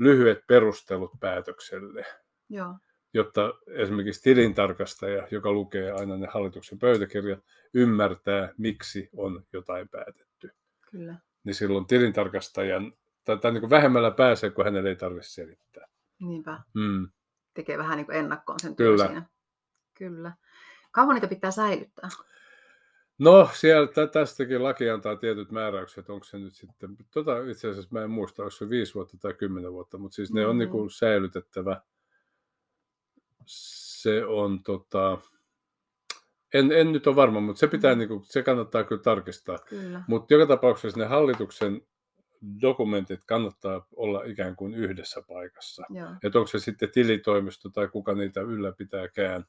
lyhyet perustelut päätökselle. Joo. Jotta esimerkiksi tilintarkastaja, joka lukee aina ne hallituksen pöytäkirjat, ymmärtää, miksi on jotain päätetty. Kyllä. Niin silloin tilintarkastajan, tai, tai niin kuin vähemmällä pääsee, kun hänelle ei tarvitse selittää. Niinpä. Mm tekee vähän niin kuin ennakkoon sen Kyllä. siinä. Kyllä. Kauan niitä pitää säilyttää? No, sieltä tästäkin laki antaa tietyt määräykset, onko se nyt sitten, tota, itse asiassa mä en muista, onko se viisi vuotta tai kymmenen vuotta, mutta siis ne mm-hmm. on niin kuin säilytettävä. Se on tota, en, en nyt ole varma, mutta se, pitää, mm. niin kuin, se kannattaa kyllä tarkistaa. Mutta joka tapauksessa ne hallituksen dokumentit kannattaa olla ikään kuin yhdessä paikassa. Että onko se sitten tilitoimisto tai kuka niitä ylläpitääkään,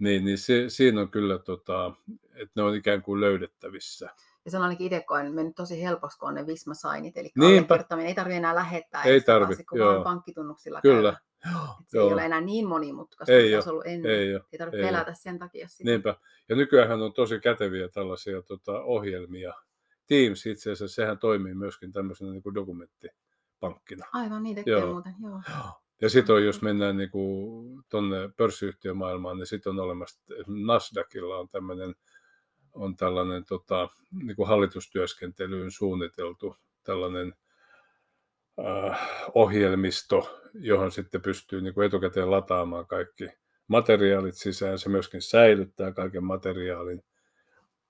niin, niin se, siinä on kyllä, tota, että ne on ikään kuin löydettävissä. Ja se on ainakin itse koen mennyt tosi helposti, kun on ne Visma Signit, eli ei tarvitse enää lähettää, ei tarvitse, vaan pankkitunnuksilla Kyllä. se ei ole enää niin monimutkaista, ei kuin se ollut ennen. Ei, ei tarvitse ei pelätä ole. sen takia sitä. Niinpä. Ja nykyään on tosi käteviä tällaisia tota, ohjelmia, Teams itse asiassa, sehän toimii myöskin tämmöisenä niin kuin dokumenttipankkina. Aivan, niin tekee joo. muuten, joo. Ja sitten jos mennään niin tuonne pörssiyhtiömaailmaan, niin sitten on olemassa, Nasdaqilla on tämmöinen on tällainen tota, niin kuin hallitustyöskentelyyn suunniteltu tällainen äh, ohjelmisto, johon sitten pystyy niin kuin etukäteen lataamaan kaikki materiaalit sisään. Se myöskin säilyttää kaiken materiaalin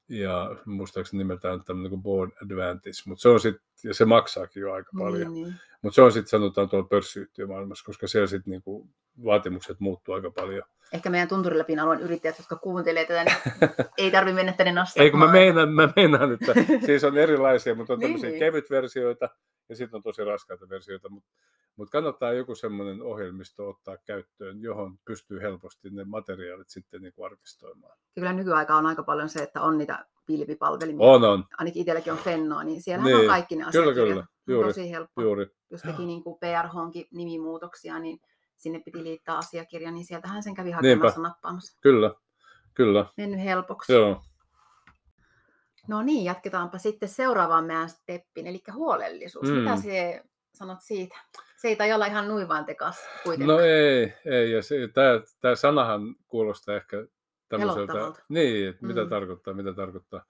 ja muistaakseni nimeltään tämmöinen kuin Board Advantage, mutta se on sit, ja se maksaakin jo aika paljon. Niin, niin. Mutta se on sitten sanotaan tuolla pörssiyhtiömaailmassa, koska siellä sitten niinku vaatimukset muuttuu aika paljon. Ehkä meidän tunturilapin alueen yrittäjät, jotka kuuntelee tätä, niin *laughs* ei tarvitse mennä tänne nastamaan. Ei kun mä meinaan, mä meinaan, että *laughs* siis on erilaisia, mutta on niin, tämmöisiä niin. kevyt versioita ja sitten on tosi raskaita versioita, mutta mutta kannattaa joku semmoinen ohjelmisto ottaa käyttöön, johon pystyy helposti ne materiaalit sitten niin kuin arkistoimaan. Kyllä nykyaika on aika paljon se, että on niitä pilvipalvelimia. On, on. Ainakin itselläkin on Fennoa, niin siellähän Niin, on kaikki ne kyllä, asiakirjat. kyllä. Juuri, tosi helppo. Juuri. Jos teki niin kuin PRHonkin nimimuutoksia, niin sinne piti liittää asiakirja, niin sieltähän sen kävi hakemassa nappaamassa. Kyllä, kyllä. Mennyt helpoksi. Joo. No niin, jatketaanpa sitten seuraavaan meidän steppin, eli huolellisuus. Mm. Mitä se sanot siitä? Se ei tai olla ihan nuin vaan tekas kuitenkaan. No ei, ei. Ja se, tämä, tämä sanahan kuulostaa ehkä tämmöiseltä, niin, että mitä Mm. tarkoittaa, mitä tarkoittaa.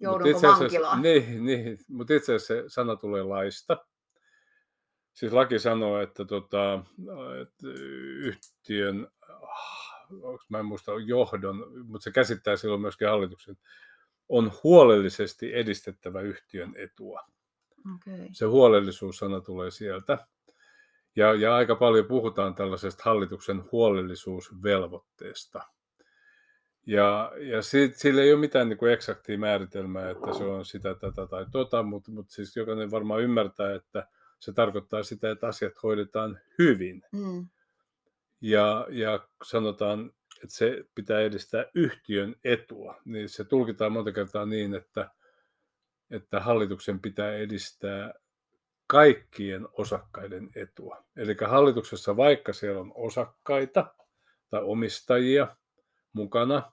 Joudunko itse asiassa- vankilaan? Niin, niin mutta itse asiassa se sana tulee laista. Siis laki sanoo, että, tota, että yhtiön, onks, mä en muista johdon, mutta se käsittää silloin myöskin hallituksen, on huolellisesti edistettävä yhtiön etua. Okei. Se huolellisuussana tulee sieltä. Ja, ja aika paljon puhutaan tällaisesta hallituksen huolellisuusvelvoitteesta. Ja, ja si, sillä ei ole mitään niin kuin eksaktia määritelmää, että se on sitä, tätä tai tota, mutta, mutta siis jokainen varmaan ymmärtää, että se tarkoittaa sitä, että asiat hoidetaan hyvin. Mm. Ja, ja sanotaan, että se pitää edistää yhtiön etua. Niin se tulkitaan monta kertaa niin, että, että hallituksen pitää edistää kaikkien osakkaiden etua. Eli hallituksessa, vaikka siellä on osakkaita tai omistajia mukana,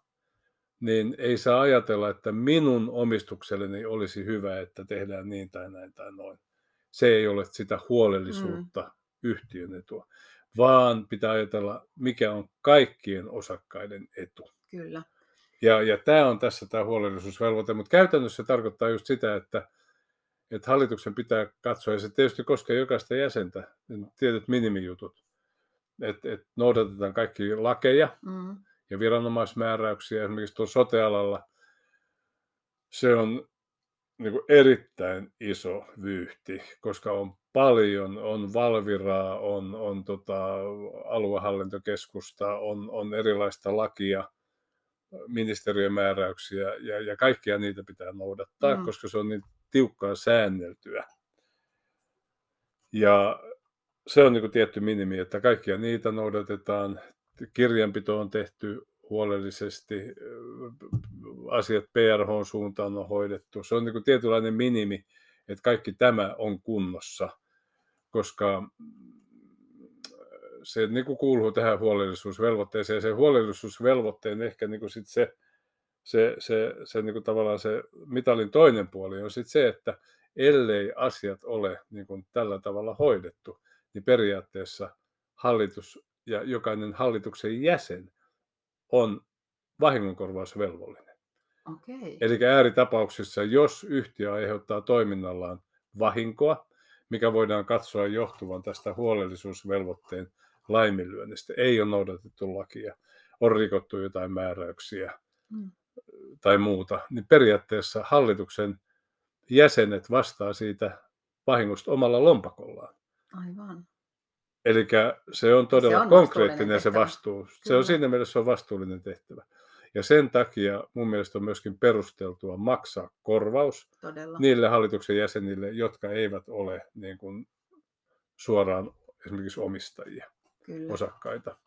niin ei saa ajatella, että minun omistukselleni olisi hyvä, että tehdään niin tai näin tai noin. Se ei ole sitä huolellisuutta mm. yhtiön etua, vaan pitää ajatella, mikä on kaikkien osakkaiden etu. Kyllä. Ja, ja tämä on tässä tämä huolellisuusvelvoite, mutta käytännössä se tarkoittaa just sitä, että, että hallituksen pitää katsoa, ja se tietysti koskee jokaista jäsentä, tietyt minimijutut, että, että noudatetaan kaikki lakeja Mm. Ja viranomaismääräyksiä, esimerkiksi tuolla sotealalla, se on niin kuin erittäin iso vyyhti, koska on paljon, on Valviraa, on, on tota, aluehallintokeskusta, on, on erilaista lakia, ministeriömääräyksiä ja, ja kaikkia niitä pitää noudattaa, Mm. koska se on niin tiukkaa säänneltyä. Ja se on niin kuin tietty minimi, että kaikkia niitä noudatetaan. Kirjanpito on tehty huolellisesti, asiat PRH-suuntaan on hoidettu. Se on niin kuin tietynlainen minimi, että kaikki tämä on kunnossa, koska se niin kuin kuuluu tähän huolellisuusvelvoitteeseen. Se huolellisuusvelvoitteen ehkä niin kuin sit se, se, se, se niin kuin tavallaan se mitalin toinen puoli on sit se, että ellei asiat ole niin kuin tällä tavalla hoidettu, niin periaatteessa hallitus ja jokainen hallituksen jäsen on vahingonkorvausvelvollinen. Okei. Eli ääritapauksissa, jos yhtiö aiheuttaa toiminnallaan vahinkoa, mikä voidaan katsoa johtuvan tästä huolellisuusvelvoitteen laiminlyönnistä, ei ole noudatettu lakia, on rikottu jotain määräyksiä Mm. tai muuta, niin periaatteessa hallituksen jäsenet vastaa siitä vahingosta omalla lompakollaan. Aivan. Eli se on todella on konkreettinen se vastuu. Se Kyllä. on siinä mielessä se on vastuullinen tehtävä. Ja sen takia mun mielestä on myöskin perusteltua maksaa korvaus Todella. niille hallituksen jäsenille, jotka eivät ole niin kuin suoraan esimerkiksi omistajia, Kyllä. osakkaita.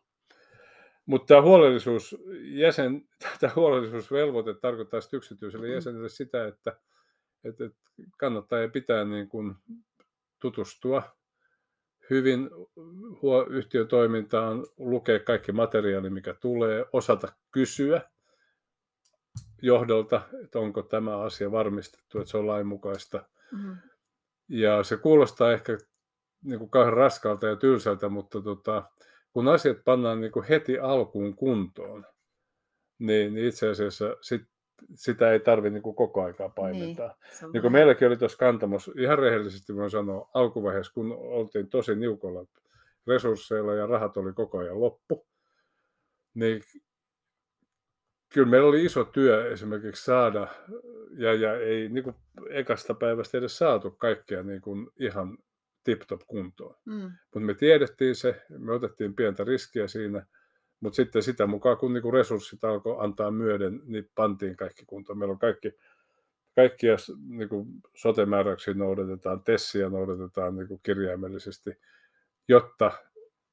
Mutta tämä huolellisuus, jäsen, *laughs* tämä huolellisuusvelvoite tarkoittaa yksityiselle Mm. jäsenelle sitä, että, että että kannattaa ja pitää niin kuin tutustua hyvin yhtiötoimintaan, lukea kaikki materiaali, mikä tulee, osata kysyä johdolta, että onko tämä asia varmistettu, että se on lainmukaista. Mm. Ja se kuulostaa ehkä niin kuin kauhean raskalta ja tylsältä, mutta tota, kun asiat pannaan niin kuin heti alkuun kuntoon, niin, niin itse asiassa sit, sitä ei tarvitse niin koko aikaa paimentaa. Niin, Niin kuin meilläkin oli tuossa kantamossa, ihan rehellisesti voin sanoa, alkuvaiheessa, kun oltiin tosi niukolla resursseilla ja rahat oli koko ajan loppu, niin kyllä meillä oli iso työ esimerkiksi saada, ja, ja ei niin kuin ekasta päivästä edes saatu kaikkea niin kuin ihan tip-top kuntoon. Mm. Mutta me tiedettiin se, me otettiin pientä riskiä siinä, mutta sitten sitä mukaan, kun niinku resurssit alkoi antaa myöden, niin pantiin kaikki kuntoon. Meillä on kaikki, kaikkia niinku sote-määräyksiä noudatetaan, tessiä noudatetaan niinku kirjaimellisesti, jotta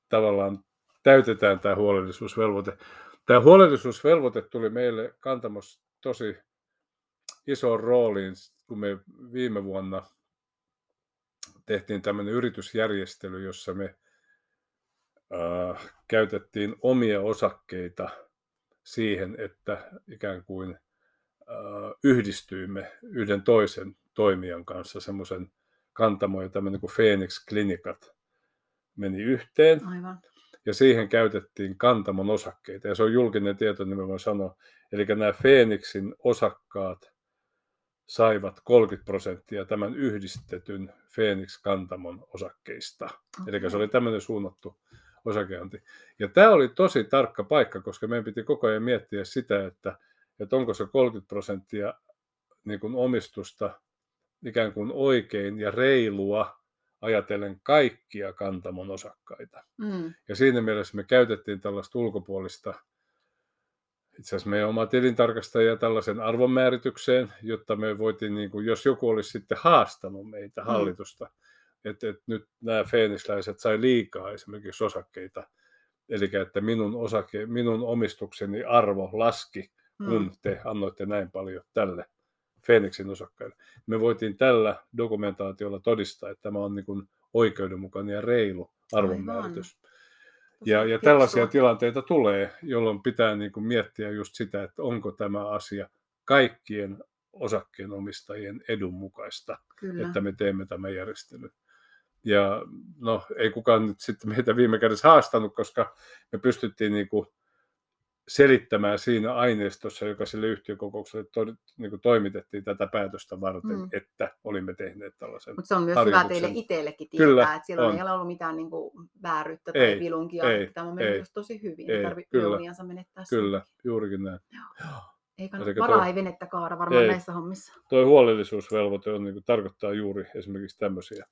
tavallaan täytetään tämä huolellisuusvelvoite. Tämä huolellisuusvelvoite tuli meille kantamossa tosi isoon rooliin, kun me viime vuonna tehtiin tämmöinen yritysjärjestely, jossa me äh, käytettiin omia osakkeita siihen, että ikään kuin äh, yhdistyimme yhden toisen toimijan kanssa semmoisen kantamo ja tämmöinen kuin Phoenix Klinikat meni yhteen. Aivan. Ja siihen käytettiin kantamon osakkeita. Ja se on julkinen tieto, niin mä voin sanoa. Eli nämä Phoenixin osakkaat saivat 30 prosenttia tämän yhdistetyn Phoenix Kantamon osakkeista. Okay. Eli se oli tämmöinen suunnattu osakeanti. Ja tämä oli tosi tarkka paikka, koska meidän piti koko ajan miettiä sitä, että, että onko se 30 prosenttia niin kuin omistusta ikään kuin oikein ja reilua ajatellen kaikkia kantamon osakkaita. Mm. Ja siinä mielessä me käytettiin tällaista ulkopuolista, itse asiassa meidän oma tilintarkastaja tällaisen arvonmääritykseen, jotta me voitiin, niin kuin, jos joku olisi sitten haastanut meitä mm. hallitusta, mm. Että, että nyt nämä feenisläiset sai liikaa esimerkiksi osakkeita, eli että minun, osake, minun omistukseni arvo laski, kun mm. te annoitte näin paljon tälle Phoenixin osakkaille. Me voitiin tällä dokumentaatiolla todistaa, että tämä on niin kuin oikeudenmukainen ja reilu arvonmääritys. Ja, ja tällaisia tilanteita tulee, jolloin pitää niin kuin miettiä just sitä, että onko tämä asia kaikkien osakkeenomistajien edun mukaista, Kyllä. että me teemme tämän järjestelyn. Ja no, ei kukaan nyt sitten meitä viime kädessä haastanut, koska me pystyttiin niin kuin selittämään siinä aineistossa, joka sille yhtiökokoukselle to, niin kuin toimitettiin tätä päätöstä varten, mm. että olimme tehneet tällaisen Mutta se on myös hyvä teille itsellekin tietää, Kyllä, että siellä on. ei ole ollut mitään niin kuin vääryyttä tai ei, vilunkia, ei, että tämä on mennyt tosi hyvin, ei tarvitse työuniansa menettää Kyllä, senkin. juurikin näin. Joo. Ei kannata, varaa ei venettä kaara varmaan ei, näissä hommissa. Tuo huolellisuusvelvoite on, niin kuin, tarkoittaa juuri esimerkiksi tämmöisiä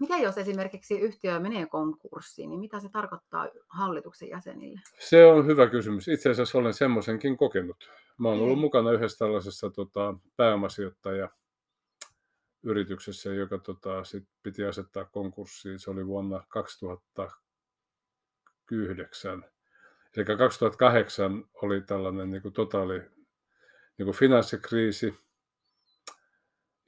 mikä jos esimerkiksi yhtiö menee konkurssiin, niin mitä se tarkoittaa hallituksen jäsenille? Se on hyvä kysymys. Itse asiassa olen semmoisenkin kokenut. Mä olen ollut mukana yhdessä tällaisessa tota, pääomasijoittaja yrityksessä, joka tota, sit piti asettaa konkurssiin. Se oli vuonna 2009. Eli 2008 oli tällainen niin kuin totaali niin kuin finanssikriisi.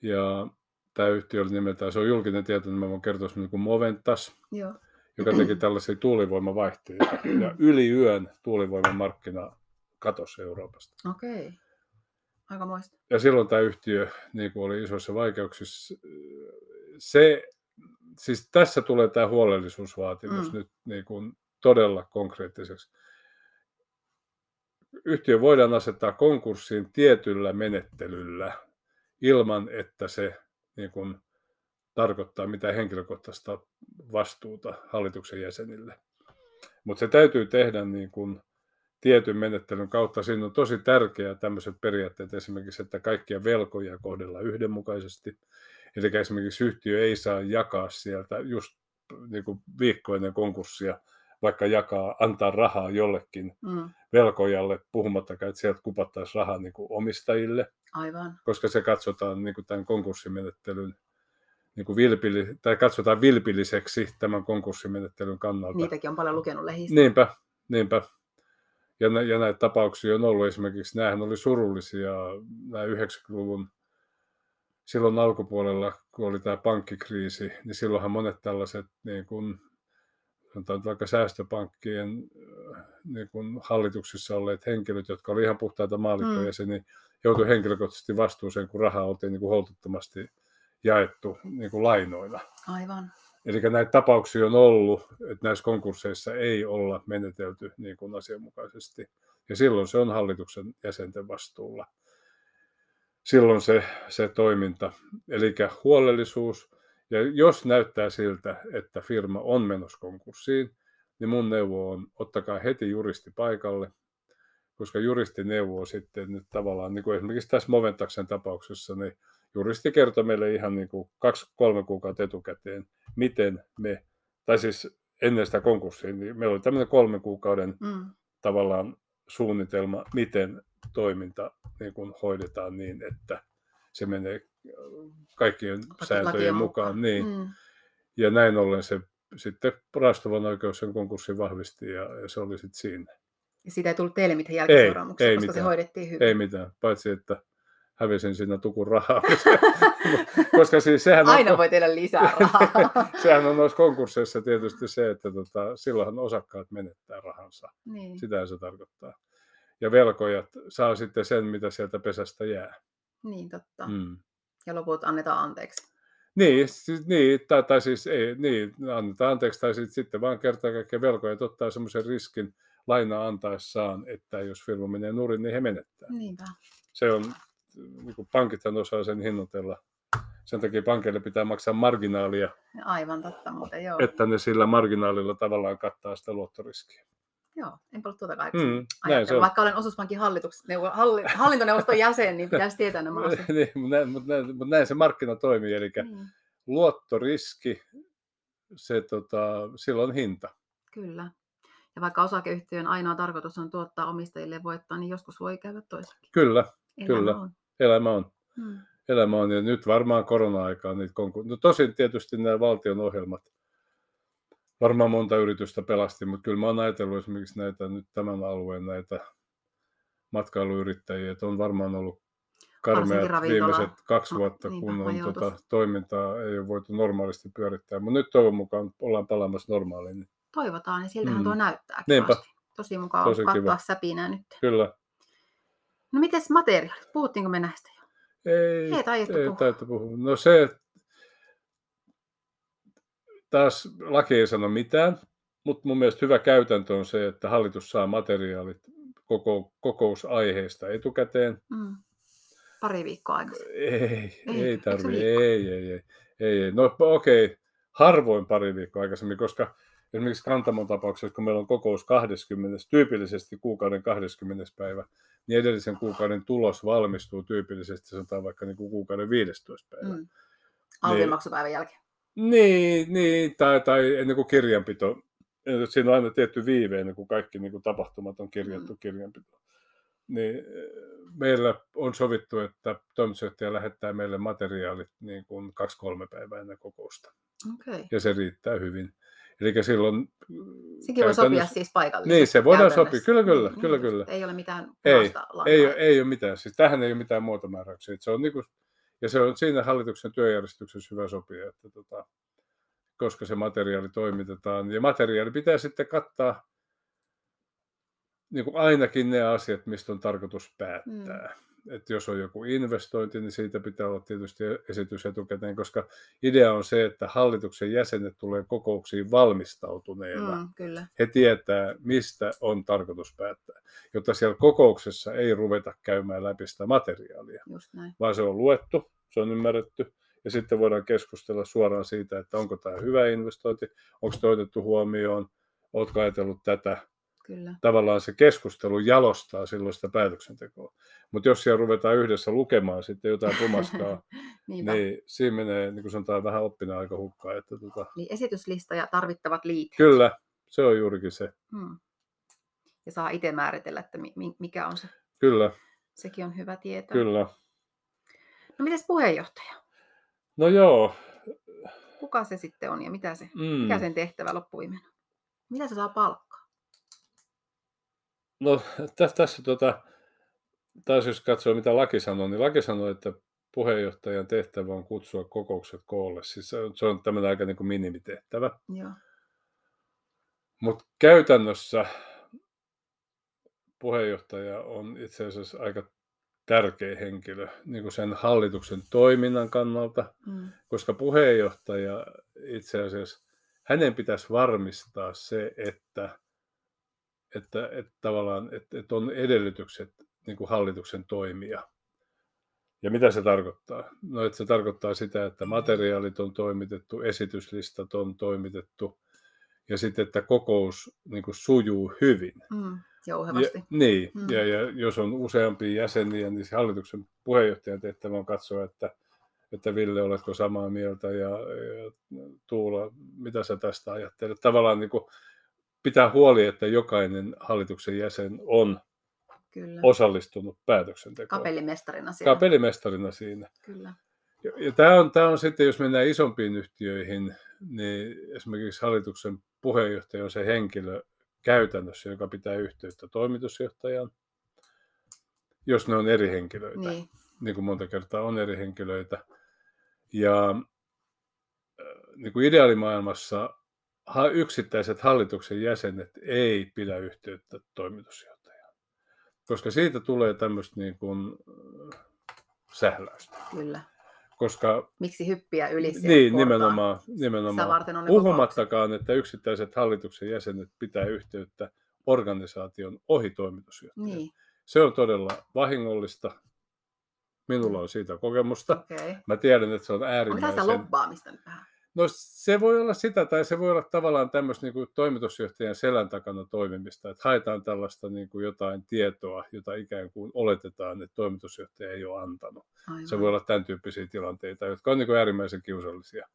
Ja tämä yhtiö oli nimeltään, se on julkinen tieto, niin mä voin kertoa niin kuin Moventas, Joo. joka teki tällaisia tuulivoimavaihtoja. Ja yli yön tuulivoimamarkkina katosi Euroopasta. Okei. Aika muista. Ja silloin tämä yhtiö niin kuin oli isoissa vaikeuksissa. Se, siis tässä tulee tämä huolellisuusvaatimus mm. nyt niin kuin todella konkreettiseksi. Yhtiö voidaan asettaa konkurssiin tietyllä menettelyllä ilman, että se niin kuin tarkoittaa mitään henkilökohtaista vastuuta hallituksen jäsenille. Mutta se täytyy tehdä niin kuin tietyn menettelyn kautta. Siinä on tosi tärkeää tämmöiset periaatteet esimerkiksi, että kaikkia velkoja kohdellaan yhdenmukaisesti. Eli esimerkiksi yhtiö ei saa jakaa sieltä just niin kuin viikko ennen konkurssia, vaikka jakaa, antaa rahaa jollekin mm. velkojalle, puhumattakaan, että sieltä kupattaisiin rahaa niin kuin omistajille. Aivan. Koska se katsotaan niin kuin tämän konkurssimenettelyn niin kuin vilpilli, tai katsotaan vilpilliseksi tämän konkurssimenettelyn kannalta. Niitäkin on paljon lukenut lehdistä. Niinpä, niinpä. Ja, nä, ja näitä tapauksia on ollut esimerkiksi, näähän oli surullisia, nämä 90-luvun silloin alkupuolella, kun oli tämä pankkikriisi, niin silloinhan monet tällaiset niin kuin, sanotaan vaikka säästöpankkien niin kuin hallituksissa olleet henkilöt, jotka olivat ihan puhtaita maallikkoja, mm. niin joutui henkilökohtaisesti vastuuseen, kun rahaa oltiin niin kuin holtittomasti jaettu niin kuin lainoina. Aivan. Eli näitä tapauksia on ollut, että näissä konkursseissa ei olla menetelty niin kuin asianmukaisesti. Ja silloin se on hallituksen jäsenten vastuulla. Silloin se, se toiminta, eli huolellisuus. Ja jos näyttää siltä, että firma on menossa konkurssiin, niin mun neuvo on, ottakaa heti juristi paikalle, koska juristi neuvoo sitten nyt tavallaan, niin kuin esimerkiksi tässä Moventaksen tapauksessa, niin juristi kertoo meille ihan niin kuin kaksi-kolme kuukautta etukäteen, miten me, tai siis ennen sitä konkurssia, niin meillä oli tämmöinen kolmen kuukauden mm. tavallaan suunnitelma, miten toiminta niin kuin hoidetaan niin, että se menee kaikkien sääntöjen mukaan. Niin. Mm. Ja näin ollen se sitten Rastovan oikeus sen konkurssin vahvisti ja, ja se oli sitten siinä. Ja siitä ei tullut teille mitään jälkiseuraamuksia, ei, koska mitään. se hoidettiin hyvin. Ei mitään, paitsi että hävisin siinä tukun rahaa. *laughs* *laughs* Koska siis sehän Aina on, voi tehdä lisää rahaa. *laughs* sehän on noissa konkursseissa tietysti se, että tota, silloinhan osakkaat menettää rahansa. niin, Sitä se tarkoittaa. Ja velkojat saa sitten sen, mitä sieltä pesästä jää. Niin, totta. Mm. Ja loput annetaan anteeksi. Niin, siis, niin, tai, tai siis ei, niin, annetaan anteeksi, tai sit, sitten vaan kertaa kaikkiaan velkojat ottaa semmoisen riskin lainaa antaessaan, että jos firma menee nurin, niin he menettää. Niinpä. Se on, niin kuin pankithan osaa sen hinnoitella. Sen takia pankeille pitää maksaa marginaalia, Aivan totta muuten, joo. että ne sillä marginaalilla tavallaan kattaa sitä luottoriskiä. Joo, enpä ollut tuota Mm, aikaisemmin. näin se on. Vaikka olen osuuspankin hallituks, neuvo, halli, hallintoneuvoston jäsen, niin pitäisi tietää nämä *laughs* asiat. niin, mutta näin, mutta näin, mutta näin se markkina toimii, eli Niin, luottoriski, se, tota, sillä on hinta. kyllä. Ja vaikka osakeyhtiön ainoa tarkoitus on tuottaa omistajille voittaa, niin joskus voi käydä toisinkin. Kyllä, Elämä Kyllä. On. elämä on. Hmm. Elämä on, ja nyt varmaan korona-aikaa niitä konku- No tosin tietysti nämä valtion ohjelmat, varmaan monta yritystä pelasti, mutta kyllä mä oon ajatellut esimerkiksi näitä nyt tämän alueen näitä matkailuyrittäjiä, että on varmaan ollut karmeat viimeiset kaksi ma- vuotta, niinpä, kun on tota, toimintaa ei ole voitu normaalisti pyörittää, mutta nyt toivon mukaan ollaan palaamassa normaaliin. Niin Toivotaan, ja siltähän Mm. tuo näyttää Niinpä. Tosi mukava Tosi katsoa kiva. säpinää nyt. Kyllä, No mites materiaalit? Puhuttiinko me näistä jo? ei, Ei taidettu ei puhua. puhua. No se, taas laki ei sano mitään, mutta mun mielestä hyvä käytäntö on se, että hallitus saa materiaalit koko, kokousaiheesta etukäteen. Mm. Pari viikkoa aikaisemmin. Ei, Ei, ei eikö se tarvi, viikko? ei, ei, ei, ei, ei. No okei, okay. harvoin pari viikkoa aikaisemmin, koska esimerkiksi Kantamon tapauksessa, kun meillä on kokous 20, tyypillisesti kuukauden 20. päivä, niin edellisen kuukauden tulos valmistuu tyypillisesti, sanotaan vaikka niin kuin kuukauden 15. päivä. Mm. Alvimaksupäivän jälkeen. Niin, niin tai, tai ennen kuin kirjanpito. Siinä on aina tietty viive ennen kuin kaikki niin kuin tapahtumat on kirjattu Mm. kirjanpitoon. Niin eh, meillä on sovittu, että toimitusjohtaja lähettää meille materiaalit niin kuin kaksi-kolme päivää ennen kokousta. Okay. Ja se riittää hyvin. Eli silloin Sekin voi sopia siis paikallisesti. Niin, se voidaan sopia. Kyllä, kyllä, Niin, kyllä, just, kyllä. Ei ole mitään Ei, lankaa. ei, ole- ei ole mitään. Siis tähän ei ole mitään muotomääräyksiä. Se on niin kuin, ja se on siinä hallituksen työjärjestyksessä hyvä sopia, että tota, koska se materiaali toimitetaan. Ja materiaali pitää sitten kattaa niin kuin ainakin ne asiat, mistä on tarkoitus päättää. Mm. Että jos on joku investointi, niin siitä pitää olla tietysti esitys etukäteen, koska idea on se, että hallituksen jäsenet tulee kokouksiin valmistautuneena. Mm, kyllä. He tietää, mistä on tarkoitus päättää, jotta siellä kokouksessa ei ruveta käymään läpi sitä materiaalia, Just näin. vaan se on luettu, se on ymmärretty, ja sitten voidaan keskustella suoraan siitä, että onko tämä hyvä investointi, onko se otettu huomioon, oletko ajatellut tätä. Kyllä. Tavallaan se keskustelu jalostaa silloin sitä päätöksentekoa. Mutta jos siellä ruvetaan yhdessä lukemaan sitten jotain pumaskaa, *laughs* niin siinä menee, niin kuin sanotaan, vähän oppina aika hukkaan. Että tota, Eli esityslista ja tarvittavat liitteet. kyllä, se on juurikin se. Mm. Ja saa itse määritellä, että mi- mi- mikä on se. Kyllä, Sekin on hyvä tietää. kyllä. No mites puheenjohtaja? No joo. Kuka se sitten on ja mitä se, Mm. mikä sen tehtävä loppuimena? Mitä se saa palkkaa? No tä- tässä tota, taas jos katsoo mitä laki sanoo, niin laki sanoo, että puheenjohtajan tehtävä on kutsua kokoukset koolle. Siis se on, tämmöinen aika niin kuin minimitehtävä. Mutta käytännössä puheenjohtaja on itse asiassa aika tärkeä henkilö niin kuin sen hallituksen toiminnan kannalta, Mm. koska puheenjohtaja itse asiassa, hänen pitäisi varmistaa se, että, että, että tavallaan että, että on edellytykset niin kuin hallituksen toimia. Ja mitä se tarkoittaa? No, että se tarkoittaa sitä, että materiaalit on toimitettu, esityslistat on toimitettu ja sitten, että kokous niin kuin sujuu hyvin. Mm. Ja, niin, Mm. ja, ja jos on useampia jäseniä, niin se hallituksen puheenjohtajan tehtävä on katsoa, että, että Ville, oletko samaa mieltä ja, ja Tuula, mitä sä tästä ajattelet? Tavallaan niin kuin pitää huoli, että jokainen hallituksen jäsen on Kyllä. osallistunut päätöksentekoon. Kapellimestarina siellä. Kapellimestarina siinä. Kyllä. Ja, ja tämä, on, tämä on sitten, jos mennään isompiin yhtiöihin, niin esimerkiksi hallituksen puheenjohtaja on se henkilö käytännössä, joka pitää yhteyttä toimitusjohtajaan, jos ne on eri henkilöitä. Niin. niin kuin monta kertaa on eri henkilöitä. Ja äh, niin kuin ideaalimaailmassa yksittäiset hallituksen jäsenet ei pidä yhteyttä toimitusjohtajaan, koska siitä tulee tämmöistä niin kuin äh, sähläystä. Kyllä. Koska, Miksi hyppiä yli Niin, portaan? nimenomaan. nimenomaan. Puhumattakaan, että yksittäiset hallituksen jäsenet pitää yhteyttä organisaation ohi toimitusjohtajan. Niin. Se on todella vahingollista. Minulla on siitä kokemusta. Okay. Mä tiedän, että se on äärimmäisen... Onko tämä lobbaamista nyt vähän? No se voi olla sitä, tai se voi olla tavallaan tämmöistä niin kuin toimitusjohtajan selän takana toimimista, että haetaan tällaista niin kuin jotain tietoa, jota ikään kuin oletetaan, että toimitusjohtaja ei ole antanut. Aivan. Se voi olla tämän tyyppisiä tilanteita, jotka on niin kuin äärimmäisen kiusallisia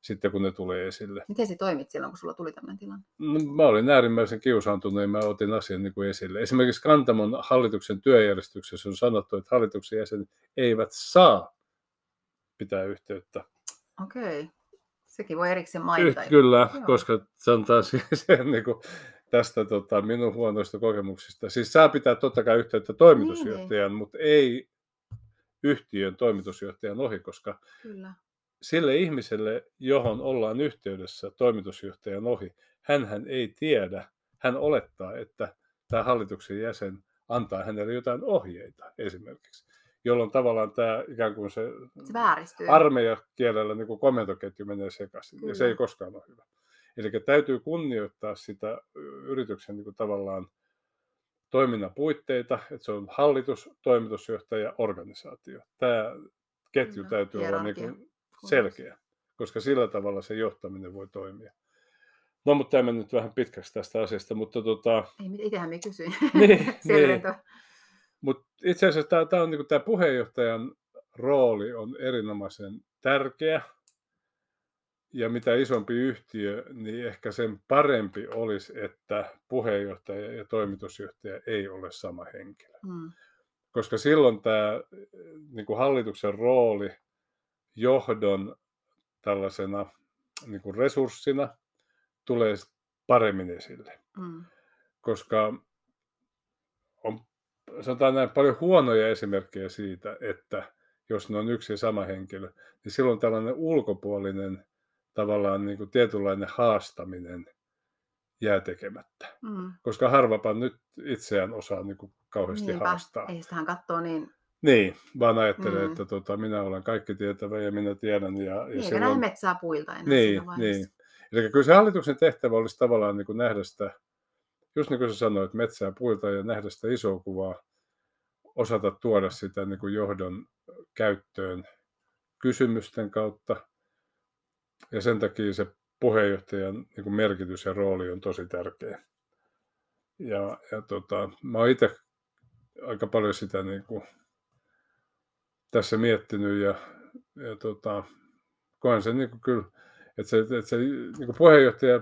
sitten, kun ne tulee esille. Miten se toimit silloin, kun sulla tuli tämmöinen tilanne? No, mä olin äärimmäisen kiusaantunut ja mä otin asian niin kuin esille. Esimerkiksi Kantamon hallituksen työjärjestyksessä on sanottu, että hallituksen jäsenet eivät saa pitää yhteyttä. Okei. Okay. Sekin voi erikseen mainita. Kyllä, Joo. koska se on taas *laughs* se, niin kuin, tästä tota, minun huonoista kokemuksista. Siis saa pitää totta kai yhteyttä toimitusjohtajan, niin, mutta ei yhtiön toimitusjohtajan ohi, koska Kyllä. sille ihmiselle, johon ollaan yhteydessä toimitusjohtajan ohi, hän ei tiedä, hän olettaa, että tämä hallituksen jäsen antaa hänelle jotain ohjeita esimerkiksi jolloin tavallaan tämä ikään kuin se, se armeijakielellä niin kuin komentoketju menee sekaisin, Kyllä. ja se ei koskaan ole hyvä. Eli täytyy kunnioittaa sitä yrityksen niin kuin tavallaan toiminnan puitteita, että se on hallitus, toimitusjohtaja, organisaatio. Tämä ketju Kyllä. täytyy Hierarkia. olla niin kuin selkeä, koska sillä tavalla se johtaminen voi toimia. No, mutta tämä nyt vähän pitkäksi tästä asiasta, mutta tota... Ei, itsehän me kysyin. Niin, *laughs* niin. Mutta itse asiassa tämä, on, niin tämä puheenjohtajan rooli on erinomaisen tärkeä. Ja mitä isompi yhtiö, niin ehkä sen parempi olisi, että puheenjohtaja ja toimitusjohtaja ei ole sama henkilö. Mm. Koska silloin tämä niin kuin hallituksen rooli johdon tällaisena niin kuin resurssina tulee paremmin esille. Mm. Koska sanotaan näin paljon huonoja esimerkkejä siitä, että jos ne on yksi ja sama henkilö, niin silloin tällainen ulkopuolinen tavallaan niin kuin tietynlainen haastaminen jää tekemättä. Mm. Koska harvapa nyt itseään osaa niin kuin kauheasti Niinpä. haastaa. Ei sitähän katsoo niin... Niin, vaan ajattelee, mm. että tota, minä olen kaikki tietävä ja minä tiedän. Ja, ja niin, silloin... metsää puilta enää niin, niin. Eli kyllä se hallituksen tehtävä olisi tavallaan niin kuin nähdä sitä just niin kuin sä sanoit, metsää puilta ja nähdä sitä isoa kuvaa, osata tuoda sitä niin kuin johdon käyttöön kysymysten kautta. Ja sen takia se puheenjohtajan niin kuin merkitys ja rooli on tosi tärkeä. Ja, ja tota, mä oon itse aika paljon sitä niin kuin tässä miettinyt ja, ja tota, koen sen niin kuin kyllä, että se, että se niin kuin puheenjohtaja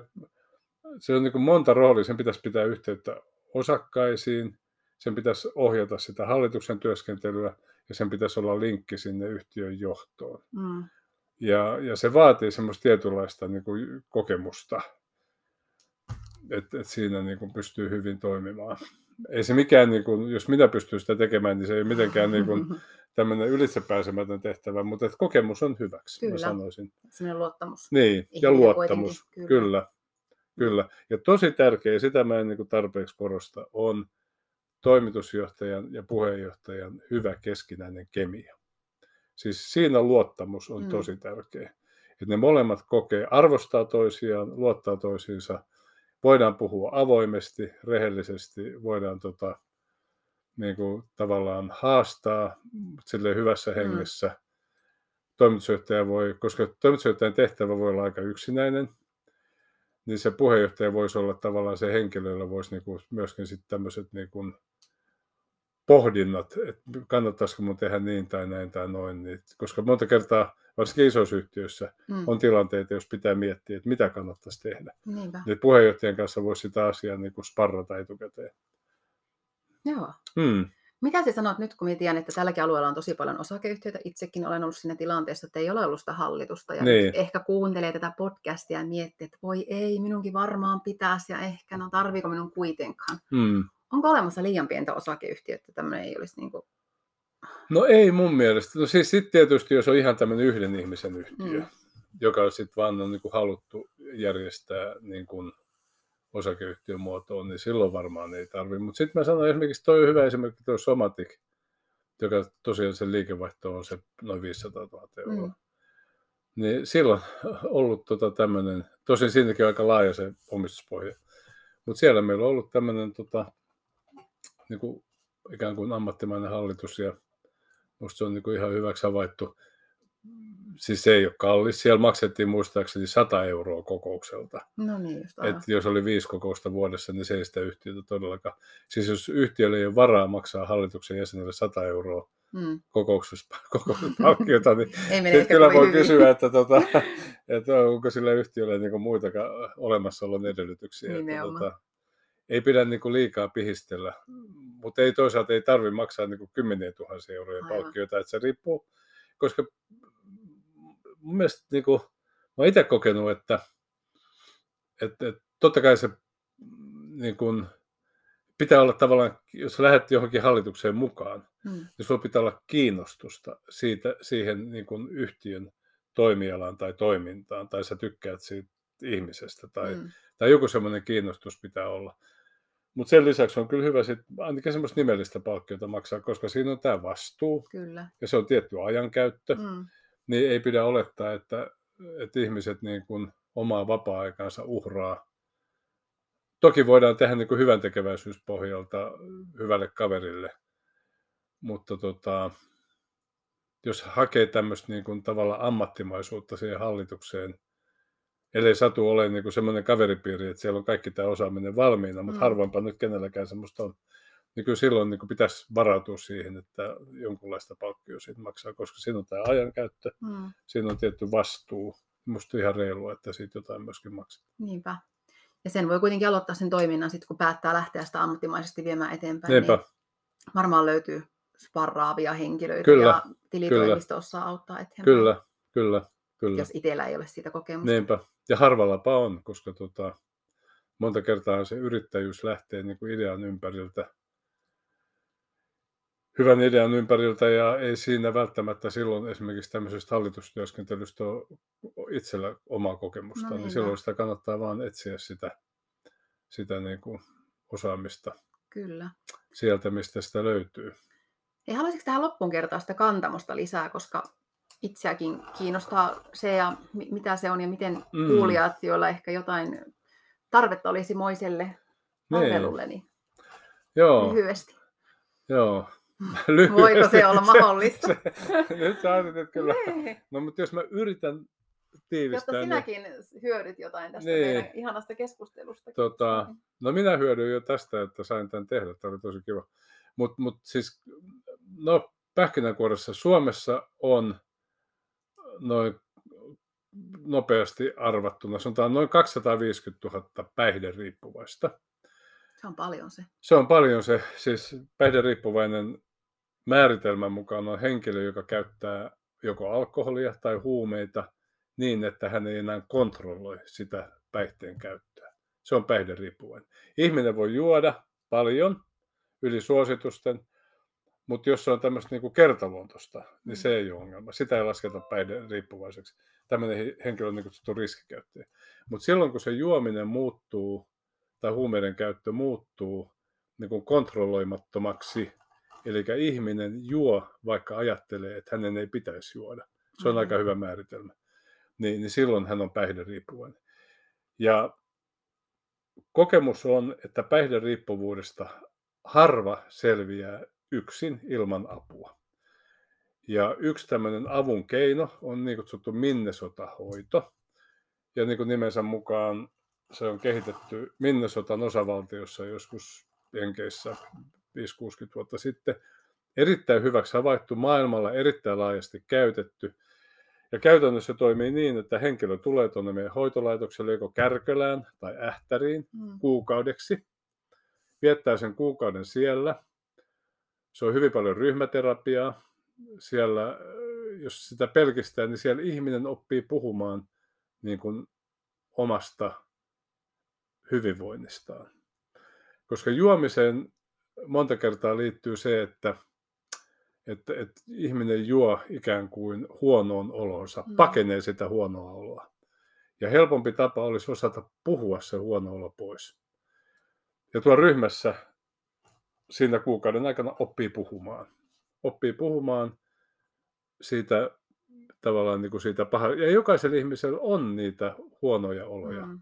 se on niin kuin monta roolia. Sen pitäisi pitää yhteyttä osakkaisiin, sen pitäisi ohjata sitä hallituksen työskentelyä ja sen pitäisi olla linkki sinne yhtiön johtoon. Mm. Ja, ja se vaatii semmoista tietynlaista niin kuin kokemusta, että et siinä niin kuin pystyy hyvin toimimaan. Ei se mikään, niin kuin, jos minä pystyn sitä tekemään, niin se ei mitenkään *laughs* niin kuin, tämmöinen ylitsepääsemätön tehtävä, mutta että kokemus on hyväksi, kyllä. mä sanoisin. Sellainen luottamus. Niin, ja luottamus, kyllä. kyllä. Kyllä. Ja tosi tärkeä, sitä mä en niin tarpeeksi korosta, on toimitusjohtajan ja puheenjohtajan hyvä keskinäinen kemia. Siis siinä luottamus on mm. tosi tärkeä. Että ne molemmat kokee, arvostaa toisiaan, luottaa toisiinsa. Voidaan puhua avoimesti, rehellisesti, voidaan tota, niin kuin tavallaan haastaa sille hyvässä mm. hengessä. Mm. Toimitusjohtaja voi, koska toimitusjohtajan tehtävä voi olla aika yksinäinen, niin se puheenjohtaja voisi olla tavallaan se henkilö, jolla voisi niinku myöskin sitten tämmöiset niinku pohdinnat, että kannattaisiko mun tehdä niin tai näin tai noin. Niin, koska monta kertaa, varsinkin isoissa yhtiöissä, mm. on tilanteita, jos pitää miettiä, että mitä kannattaisi tehdä. Niinpä. Niin puheenjohtajan kanssa voisi sitä asiaa niin kuin sparrata etukäteen. Joo. Mm. Mitä sä sanot nyt, kun tiedän, että tälläkin alueella on tosi paljon osakeyhtiöitä. Itsekin olen ollut siinä tilanteessa, että ei ole ollut sitä hallitusta. Ja niin. ehkä kuuntelee tätä podcastia ja miettii, että voi ei, minunkin varmaan pitäisi ja ehkä, no tarviiko minun kuitenkaan. Mm. Onko olemassa liian pientä osakeyhtiötä, että tämmöinen ei olisi niin kuin No ei mun mielestä. No siis sitten tietysti, jos on ihan tämmöinen yhden ihmisen yhtiö, mm. joka on sitten vaan on niin kuin haluttu järjestää niin kuin osakeyhtiön muotoon, niin silloin varmaan ei tarvi. Mutta sitten mä sanoin esimerkiksi, toi hyvä esimerkki tuo Somatic, joka tosiaan sen liikevaihto on se noin 500 000 euroa. Mm. Niin silloin ollut tota tämmöinen, tosin siinäkin on aika laaja se omistuspohja, mutta siellä meillä on ollut tämmöinen tota, niin kuin ikään kuin ammattimainen hallitus ja musta se on niin kuin ihan hyväksi havaittu. Siis se ei ole kallis. Siellä maksettiin muistaakseni 100 euroa kokoukselta. No niin, just Et jos oli viisi kokousta vuodessa, niin se ei sitä yhtiötä todellakaan. Siis jos yhtiölle ei ole varaa maksaa hallituksen jäsenelle 100 euroa mm. kokouksessa, *laughs* kokouspalkkiota, niin sitten kyllä voi hyvin. kysyä, että, tuota, *laughs* että onko sillä yhtiöllä niin muitakaan olemassaolon edellytyksiä. Että, tuota, ei pidä niin kuin liikaa pihistellä, mutta ei toisaalta ei tarvitse maksaa niin kuin kymmeniä tuhansia euroja Aivan. palkkioita, että se riippuu, koska mun mielestä niin kuin, mä oon itse kokenut, että, että, että totta kai se niin kuin, pitää olla tavallaan, jos lähdet johonkin hallitukseen mukaan, hmm. niin sulla pitää olla kiinnostusta siitä, siihen niin kuin yhtiön toimialaan tai toimintaan, tai sä tykkäät siitä ihmisestä, tai, hmm. tai joku semmoinen kiinnostus pitää olla. Mutta sen lisäksi on kyllä hyvä sit, ainakin semmoista nimellistä palkkiota maksaa, koska siinä on tämä vastuu kyllä. ja se on tietty ajankäyttö. Mm. Niin ei pidä olettaa, että, että ihmiset niin kuin omaa vapaa-aikaansa uhraa. Toki voidaan tehdä niin hyvän tekeväisyyspohjalta hyvälle kaverille, mutta tota, jos hakee tämmöistä niin kuin tavalla ammattimaisuutta siihen hallitukseen, ellei satu ole niin kuin semmoinen kaveripiiri, että siellä on kaikki tämä osaaminen valmiina, mutta mm. harvoinpa nyt kenelläkään semmoista on. Niin kyllä silloin niin kuin pitäisi varautua siihen, että jonkunlaista palkkioa siitä maksaa, koska siinä on tämä ajankäyttö, mm. siinä on tietty vastuu. Minusta ihan reilua, että siitä jotain myöskin maksaa. Niinpä. Ja sen voi kuitenkin aloittaa sen toiminnan sitten, kun päättää lähteä sitä ammattimaisesti viemään eteenpäin. Niinpä. Niin varmaan löytyy sparraavia henkilöitä kyllä, ja tilitoimisto osaa auttaa eteenpäin. Kyllä, kyllä, kyllä. Jos itsellä ei ole siitä kokemusta. Niinpä. Ja harvallapa on, koska tota, monta kertaa se yrittäjyys lähtee niin kuin idean ympäriltä, hyvän idean ympäriltä ja ei siinä välttämättä silloin esimerkiksi tämmöisestä hallitustyöskentelystä ole itsellä omaa kokemusta, no niin, niin silloin sitä kannattaa vaan etsiä sitä, sitä niin kuin osaamista Kyllä. sieltä, mistä sitä löytyy. Ei haluaisitko tähän loppuun kertoa sitä kantamosta lisää, koska itseäkin kiinnostaa se ja mitä se on ja miten mm. kuulijat, joilla ehkä jotain tarvetta olisi moiselle niin. palvelulle, niin Joo. lyhyesti. Joo. *laughs* Lyhyesti. Voiko se olla *laughs* mahdollista? se, nyt sä että kyllä. Nee. No mutta jos mä yritän tiivistää. Jotta sinäkin niin... hyödyt jotain tästä niin. meidän ihanasta keskustelusta. Tota, no minä hyödyin jo tästä, että sain tämän tehdä. Tämä oli tosi kiva. Mutta mut siis, no pähkinänkuoressa Suomessa on noin nopeasti arvattuna, sanotaan noin 250 000 päihderiippuvaista. Se on paljon se. Se on paljon se. Siis päihderiippuvainen määritelmän mukaan on henkilö, joka käyttää joko alkoholia tai huumeita niin, että hän ei enää kontrolloi sitä päihteen käyttöä. Se on päihderiippuvainen. Ihminen voi juoda paljon yli suositusten, mutta jos se on tämmöistä niin kertaluontoista, niin se mm. ei ole ongelma. Sitä ei lasketa päihde riippuvaiseksi. Tämmöinen henkilö on niin kutsuttu riskikäyttäjä. Mutta silloin, kun se juominen muuttuu tai huumeiden käyttö muuttuu niin kuin kontrolloimattomaksi, eli ihminen juo, vaikka ajattelee, että hänen ei pitäisi juoda. Se on mm-hmm. aika hyvä määritelmä. Niin, niin silloin hän on päihderiippuvainen. Ja kokemus on, että päihderiippuvuudesta harva selviää yksin ilman apua. Ja yksi tämmöinen avun keino on niin kutsuttu Minnesota-hoito. Ja niin kuin nimensä mukaan se on kehitetty Minnesotan osavaltiossa joskus Jenkeissä 5-60 vuotta sitten. Erittäin hyväksi havaittu, maailmalla erittäin laajasti käytetty. Ja käytännössä se toimii niin, että henkilö tulee tuonne meidän hoitolaitokselle joko Kärkölään tai Ähtäriin mm. kuukaudeksi, viettää sen kuukauden siellä – se on hyvin paljon ryhmäterapiaa. Siellä, jos sitä pelkistää, niin siellä ihminen oppii puhumaan niin kuin omasta hyvinvoinnistaan. Koska juomiseen monta kertaa liittyy se, että, että, että ihminen juo ikään kuin huonoon olonsa, Mm. pakenee sitä huonoa oloa. Ja helpompi tapa olisi osata puhua se huono olo pois. Ja tuo ryhmässä siinä kuukauden aikana oppii puhumaan. Oppii puhumaan siitä tavallaan niin kuin siitä paha. Ja jokaisella ihmisellä on niitä huonoja oloja. Mm.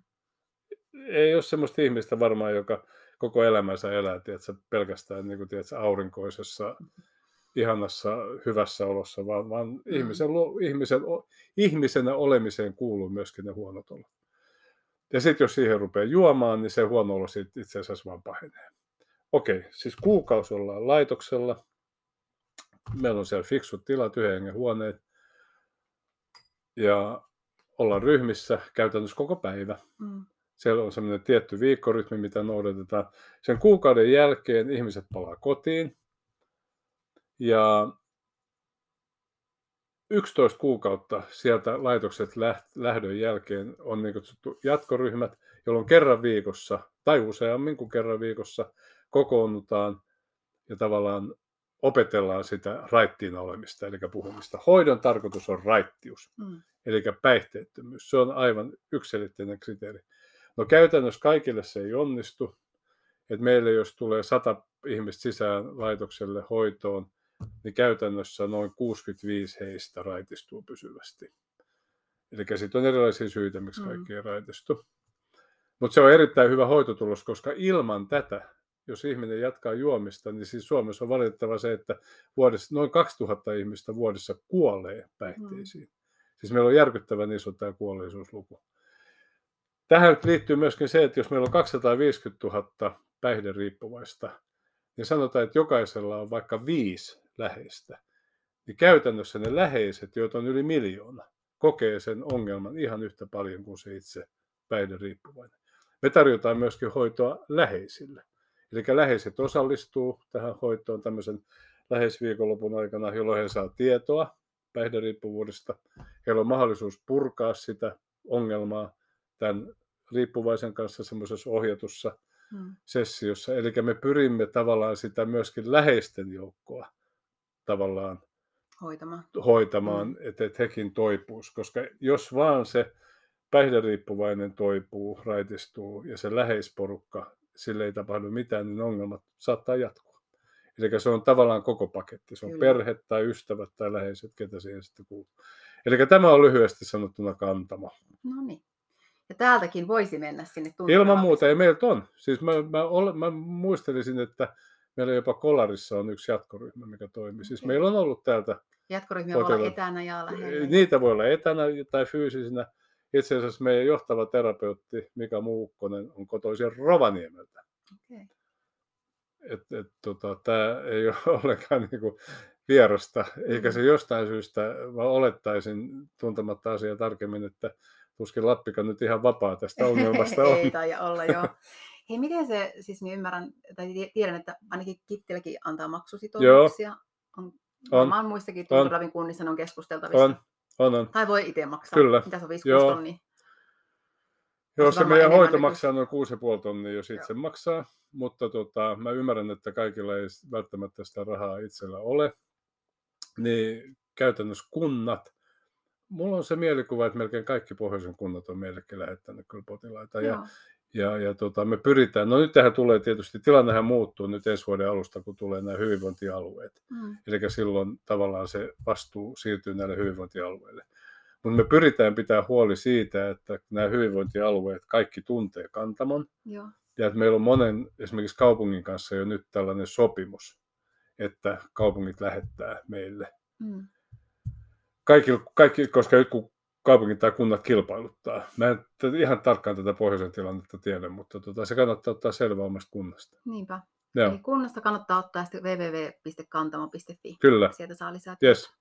Ei ole semmoista ihmistä varmaan, joka koko elämänsä elää tiedätkö, pelkästään niin kuin, tiedätkö, aurinkoisessa, ihanassa, hyvässä olossa, vaan, vaan Mm. ihmisen, ihmisen, ihmisenä olemiseen kuuluu myöskin ne huonot olot. Ja sitten jos siihen rupeaa juomaan, niin se huono olo itse asiassa vaan pahenee. Okei, siis kuukausi ollaan laitoksella. Meillä on siellä fiksut tilat, yhden hengen huoneet. Ja ollaan ryhmissä käytännössä koko päivä. Mm. Siellä on semmoinen tietty viikkorytmi, mitä noudatetaan. Sen kuukauden jälkeen ihmiset palaa kotiin. Ja 11 kuukautta sieltä laitokset lähdön jälkeen on niin kutsuttu jatkoryhmät, jolloin kerran viikossa tai useammin kuin kerran viikossa kokoonnutaan ja tavallaan opetellaan sitä raittiina olemista, eli puhumista. Hoidon tarkoitus on raittius, Mm. eli päihteettömyys. Se on aivan yksilitteinen kriteeri. No käytännössä kaikille se ei onnistu. että meille jos tulee 100 ihmistä sisään laitokselle hoitoon, niin käytännössä noin 65 heistä raitistuu pysyvästi. Eli sitten on erilaisia syitä, miksi Mm. kaikki ei raitistu. Mutta se on erittäin hyvä hoitotulos, koska ilman tätä, jos ihminen jatkaa juomista, niin siis Suomessa on valitettava se, että vuodessa, noin 2000 ihmistä vuodessa kuolee päihteisiin. Siis meillä on järkyttävän iso tämä kuolleisuusluku. Tähän liittyy myöskin se, että jos meillä on 250 000 päihderiippuvaista, niin sanotaan, että jokaisella on vaikka viisi läheistä. Niin käytännössä ne läheiset, joita on yli miljoona, kokee sen ongelman ihan yhtä paljon kuin se itse päihderiippuvainen. Me tarjotaan myöskin hoitoa läheisille. Eli läheiset osallistuu tähän hoitoon tämmöisen läheisviikonlopun aikana, jolloin he saa tietoa päihderiippuvuudesta. Heillä on mahdollisuus purkaa sitä ongelmaa tämän riippuvaisen kanssa semmoisessa ohjatussa Mm. sessiossa. Eli me pyrimme tavallaan sitä myöskin läheisten joukkoa tavallaan Hoitamaan. hoitamaan, Mm. että, että hekin toipuus. Koska jos vaan se päihderiippuvainen toipuu, raitistuu ja se läheisporukka, sille ei tapahdu mitään, niin ongelmat saattaa jatkua. Eli se on tavallaan koko paketti. Se on Kyllä. perhe tai ystävät tai läheiset, ketä siihen sitten kuuluu. Eli tämä on lyhyesti sanottuna kantama. No niin. Ja täältäkin voisi mennä sinne Ilman muuta, ei meiltä on. Siis mä, mä, ole, mä muistelisin, että meillä jopa Kolarissa on yksi jatkoryhmä, mikä toimii. Siis Okei. meillä on ollut täältä, Jatkoryhmiä voi olla etänä ja lähellä. niitä voi olla etänä tai fyysisenä. Itse asiassa meidän johtava terapeutti Mika Muukkonen on kotoisin Rovaniemeltä. Okei. Et, et, tota, Tämä ei ole *laughs* ollenkaan niinku vierasta, eikä Mm. se jostain syystä, mä olettaisin tuntematta asiaa tarkemmin, että tuskin Lappika nyt ihan vapaa tästä *laughs* ongelmasta on. ei taida olla, joo. *laughs* Hei, miten se, siis minä ymmärrän, tai tie- tiedän, että ainakin Kittilläkin antaa maksusitoumuksia. On, On. varmaan muissakin On. Tunturavin kunnissa ne on keskusteltavissa. On, on, on. Tai voi itse maksaa. Kyllä. Mitä se on, 5 Joo. tonnia? Joo, se meidän hoito kuin- maksaa noin 6,5 tonnia, jos itse maksaa, mutta tota, mä ymmärrän, että kaikilla ei välttämättä sitä rahaa itsellä ole. Niin käytännössä kunnat, mulla on se mielikuva, että melkein kaikki pohjoisen kunnat on meillekin lähettänyt kyllä potilaita. Joo. ja, ja tota, me pyritään, no nyt tähän tulee tietysti, tilannehän muuttuu nyt ensi vuoden alusta, kun tulee nämä hyvinvointialueet. Mm. Eli silloin tavallaan se vastuu siirtyy näille hyvinvointialueille. Mutta me pyritään pitää huoli siitä, että nämä hyvinvointialueet kaikki tuntee kantamon Joo. ja että meillä on monen esimerkiksi kaupungin kanssa jo nyt tällainen sopimus, että kaupungit lähettää meille. Mm. Kaikki, kaikki koska nyt kun kaupungit tai kunnat kilpailuttaa, mä en ihan tarkkaan tätä pohjoisen tilannetta tiedä, mutta tota, se kannattaa ottaa selvä omasta kunnasta. Niinpä. Joo, Eli kunnasta kannattaa ottaa sitten www.kantamo.fi. kyllä. Sieltä saa lisää Yes.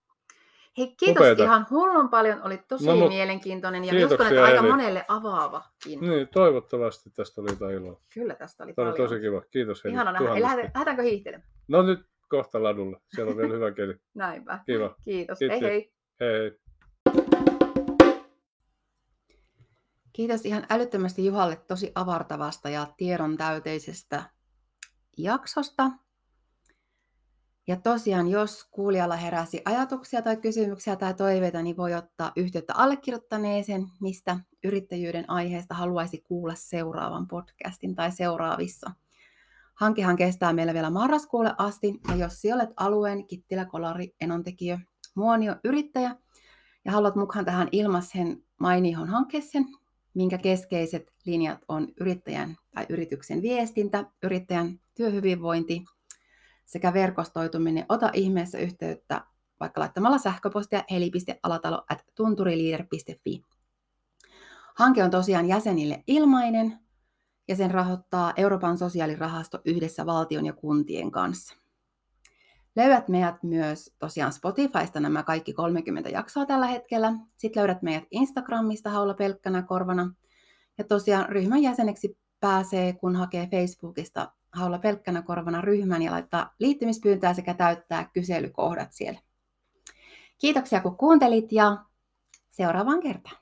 Hei, kiitos Upeeta. ihan hullun paljon. Oli tosi No, mut mielenkiintoinen ja uskon, että aika Heli. monelle avaavakin. Niin, toivottavasti tästä oli jotain iloa. Kyllä tästä oli Tämä oli paljon. tosi kiva. Kiitos Heli. Ihana nähdä. Lähdetäänkö hiihtelemään? No nyt kohta ladulle. Siellä on vielä hyvä keli. *laughs* Näinpä. Kiva. Kiitos. Kiitos. Hei hei. Hei. Kiitos ihan älyttömästi Juhalle tosi avartavasta ja tiedon täyteisestä jaksosta. Ja tosiaan, jos kuulijalla heräsi ajatuksia tai kysymyksiä tai toiveita, niin voi ottaa yhteyttä allekirjoittaneeseen, mistä yrittäjyyden aiheesta haluaisi kuulla seuraavan podcastin tai seuraavissa. Hankehan kestää meillä vielä marraskuulle asti, ja jos olet alueen Kittilä, Kolari, Enontekijö, Muonio, yrittäjä, ja haluat mukaan tähän ilmaisen mainihon hankkeeseen, minkä keskeiset linjat on yrittäjän tai yrityksen viestintä, yrittäjän työhyvinvointi sekä verkostoituminen. Ota ihmeessä yhteyttä vaikka laittamalla sähköpostia heli.alatalo.tunturiliider.fi. Hanke on tosiaan jäsenille ilmainen ja sen rahoittaa Euroopan sosiaalirahasto yhdessä valtion ja kuntien kanssa. Löydät meidät myös tosiaan Spotifysta nämä kaikki 30 jaksoa tällä hetkellä. Sitten löydät meidät Instagramista Haula Pelkkänä Korvana. Ja tosiaan ryhmän jäseneksi pääsee, kun hakee Facebookista Haula Pelkkänä Korvana ryhmän ja laittaa liittymispyyntöä sekä täyttää kyselykohdat siellä. Kiitoksia kun kuuntelit ja seuraavaan kertaan.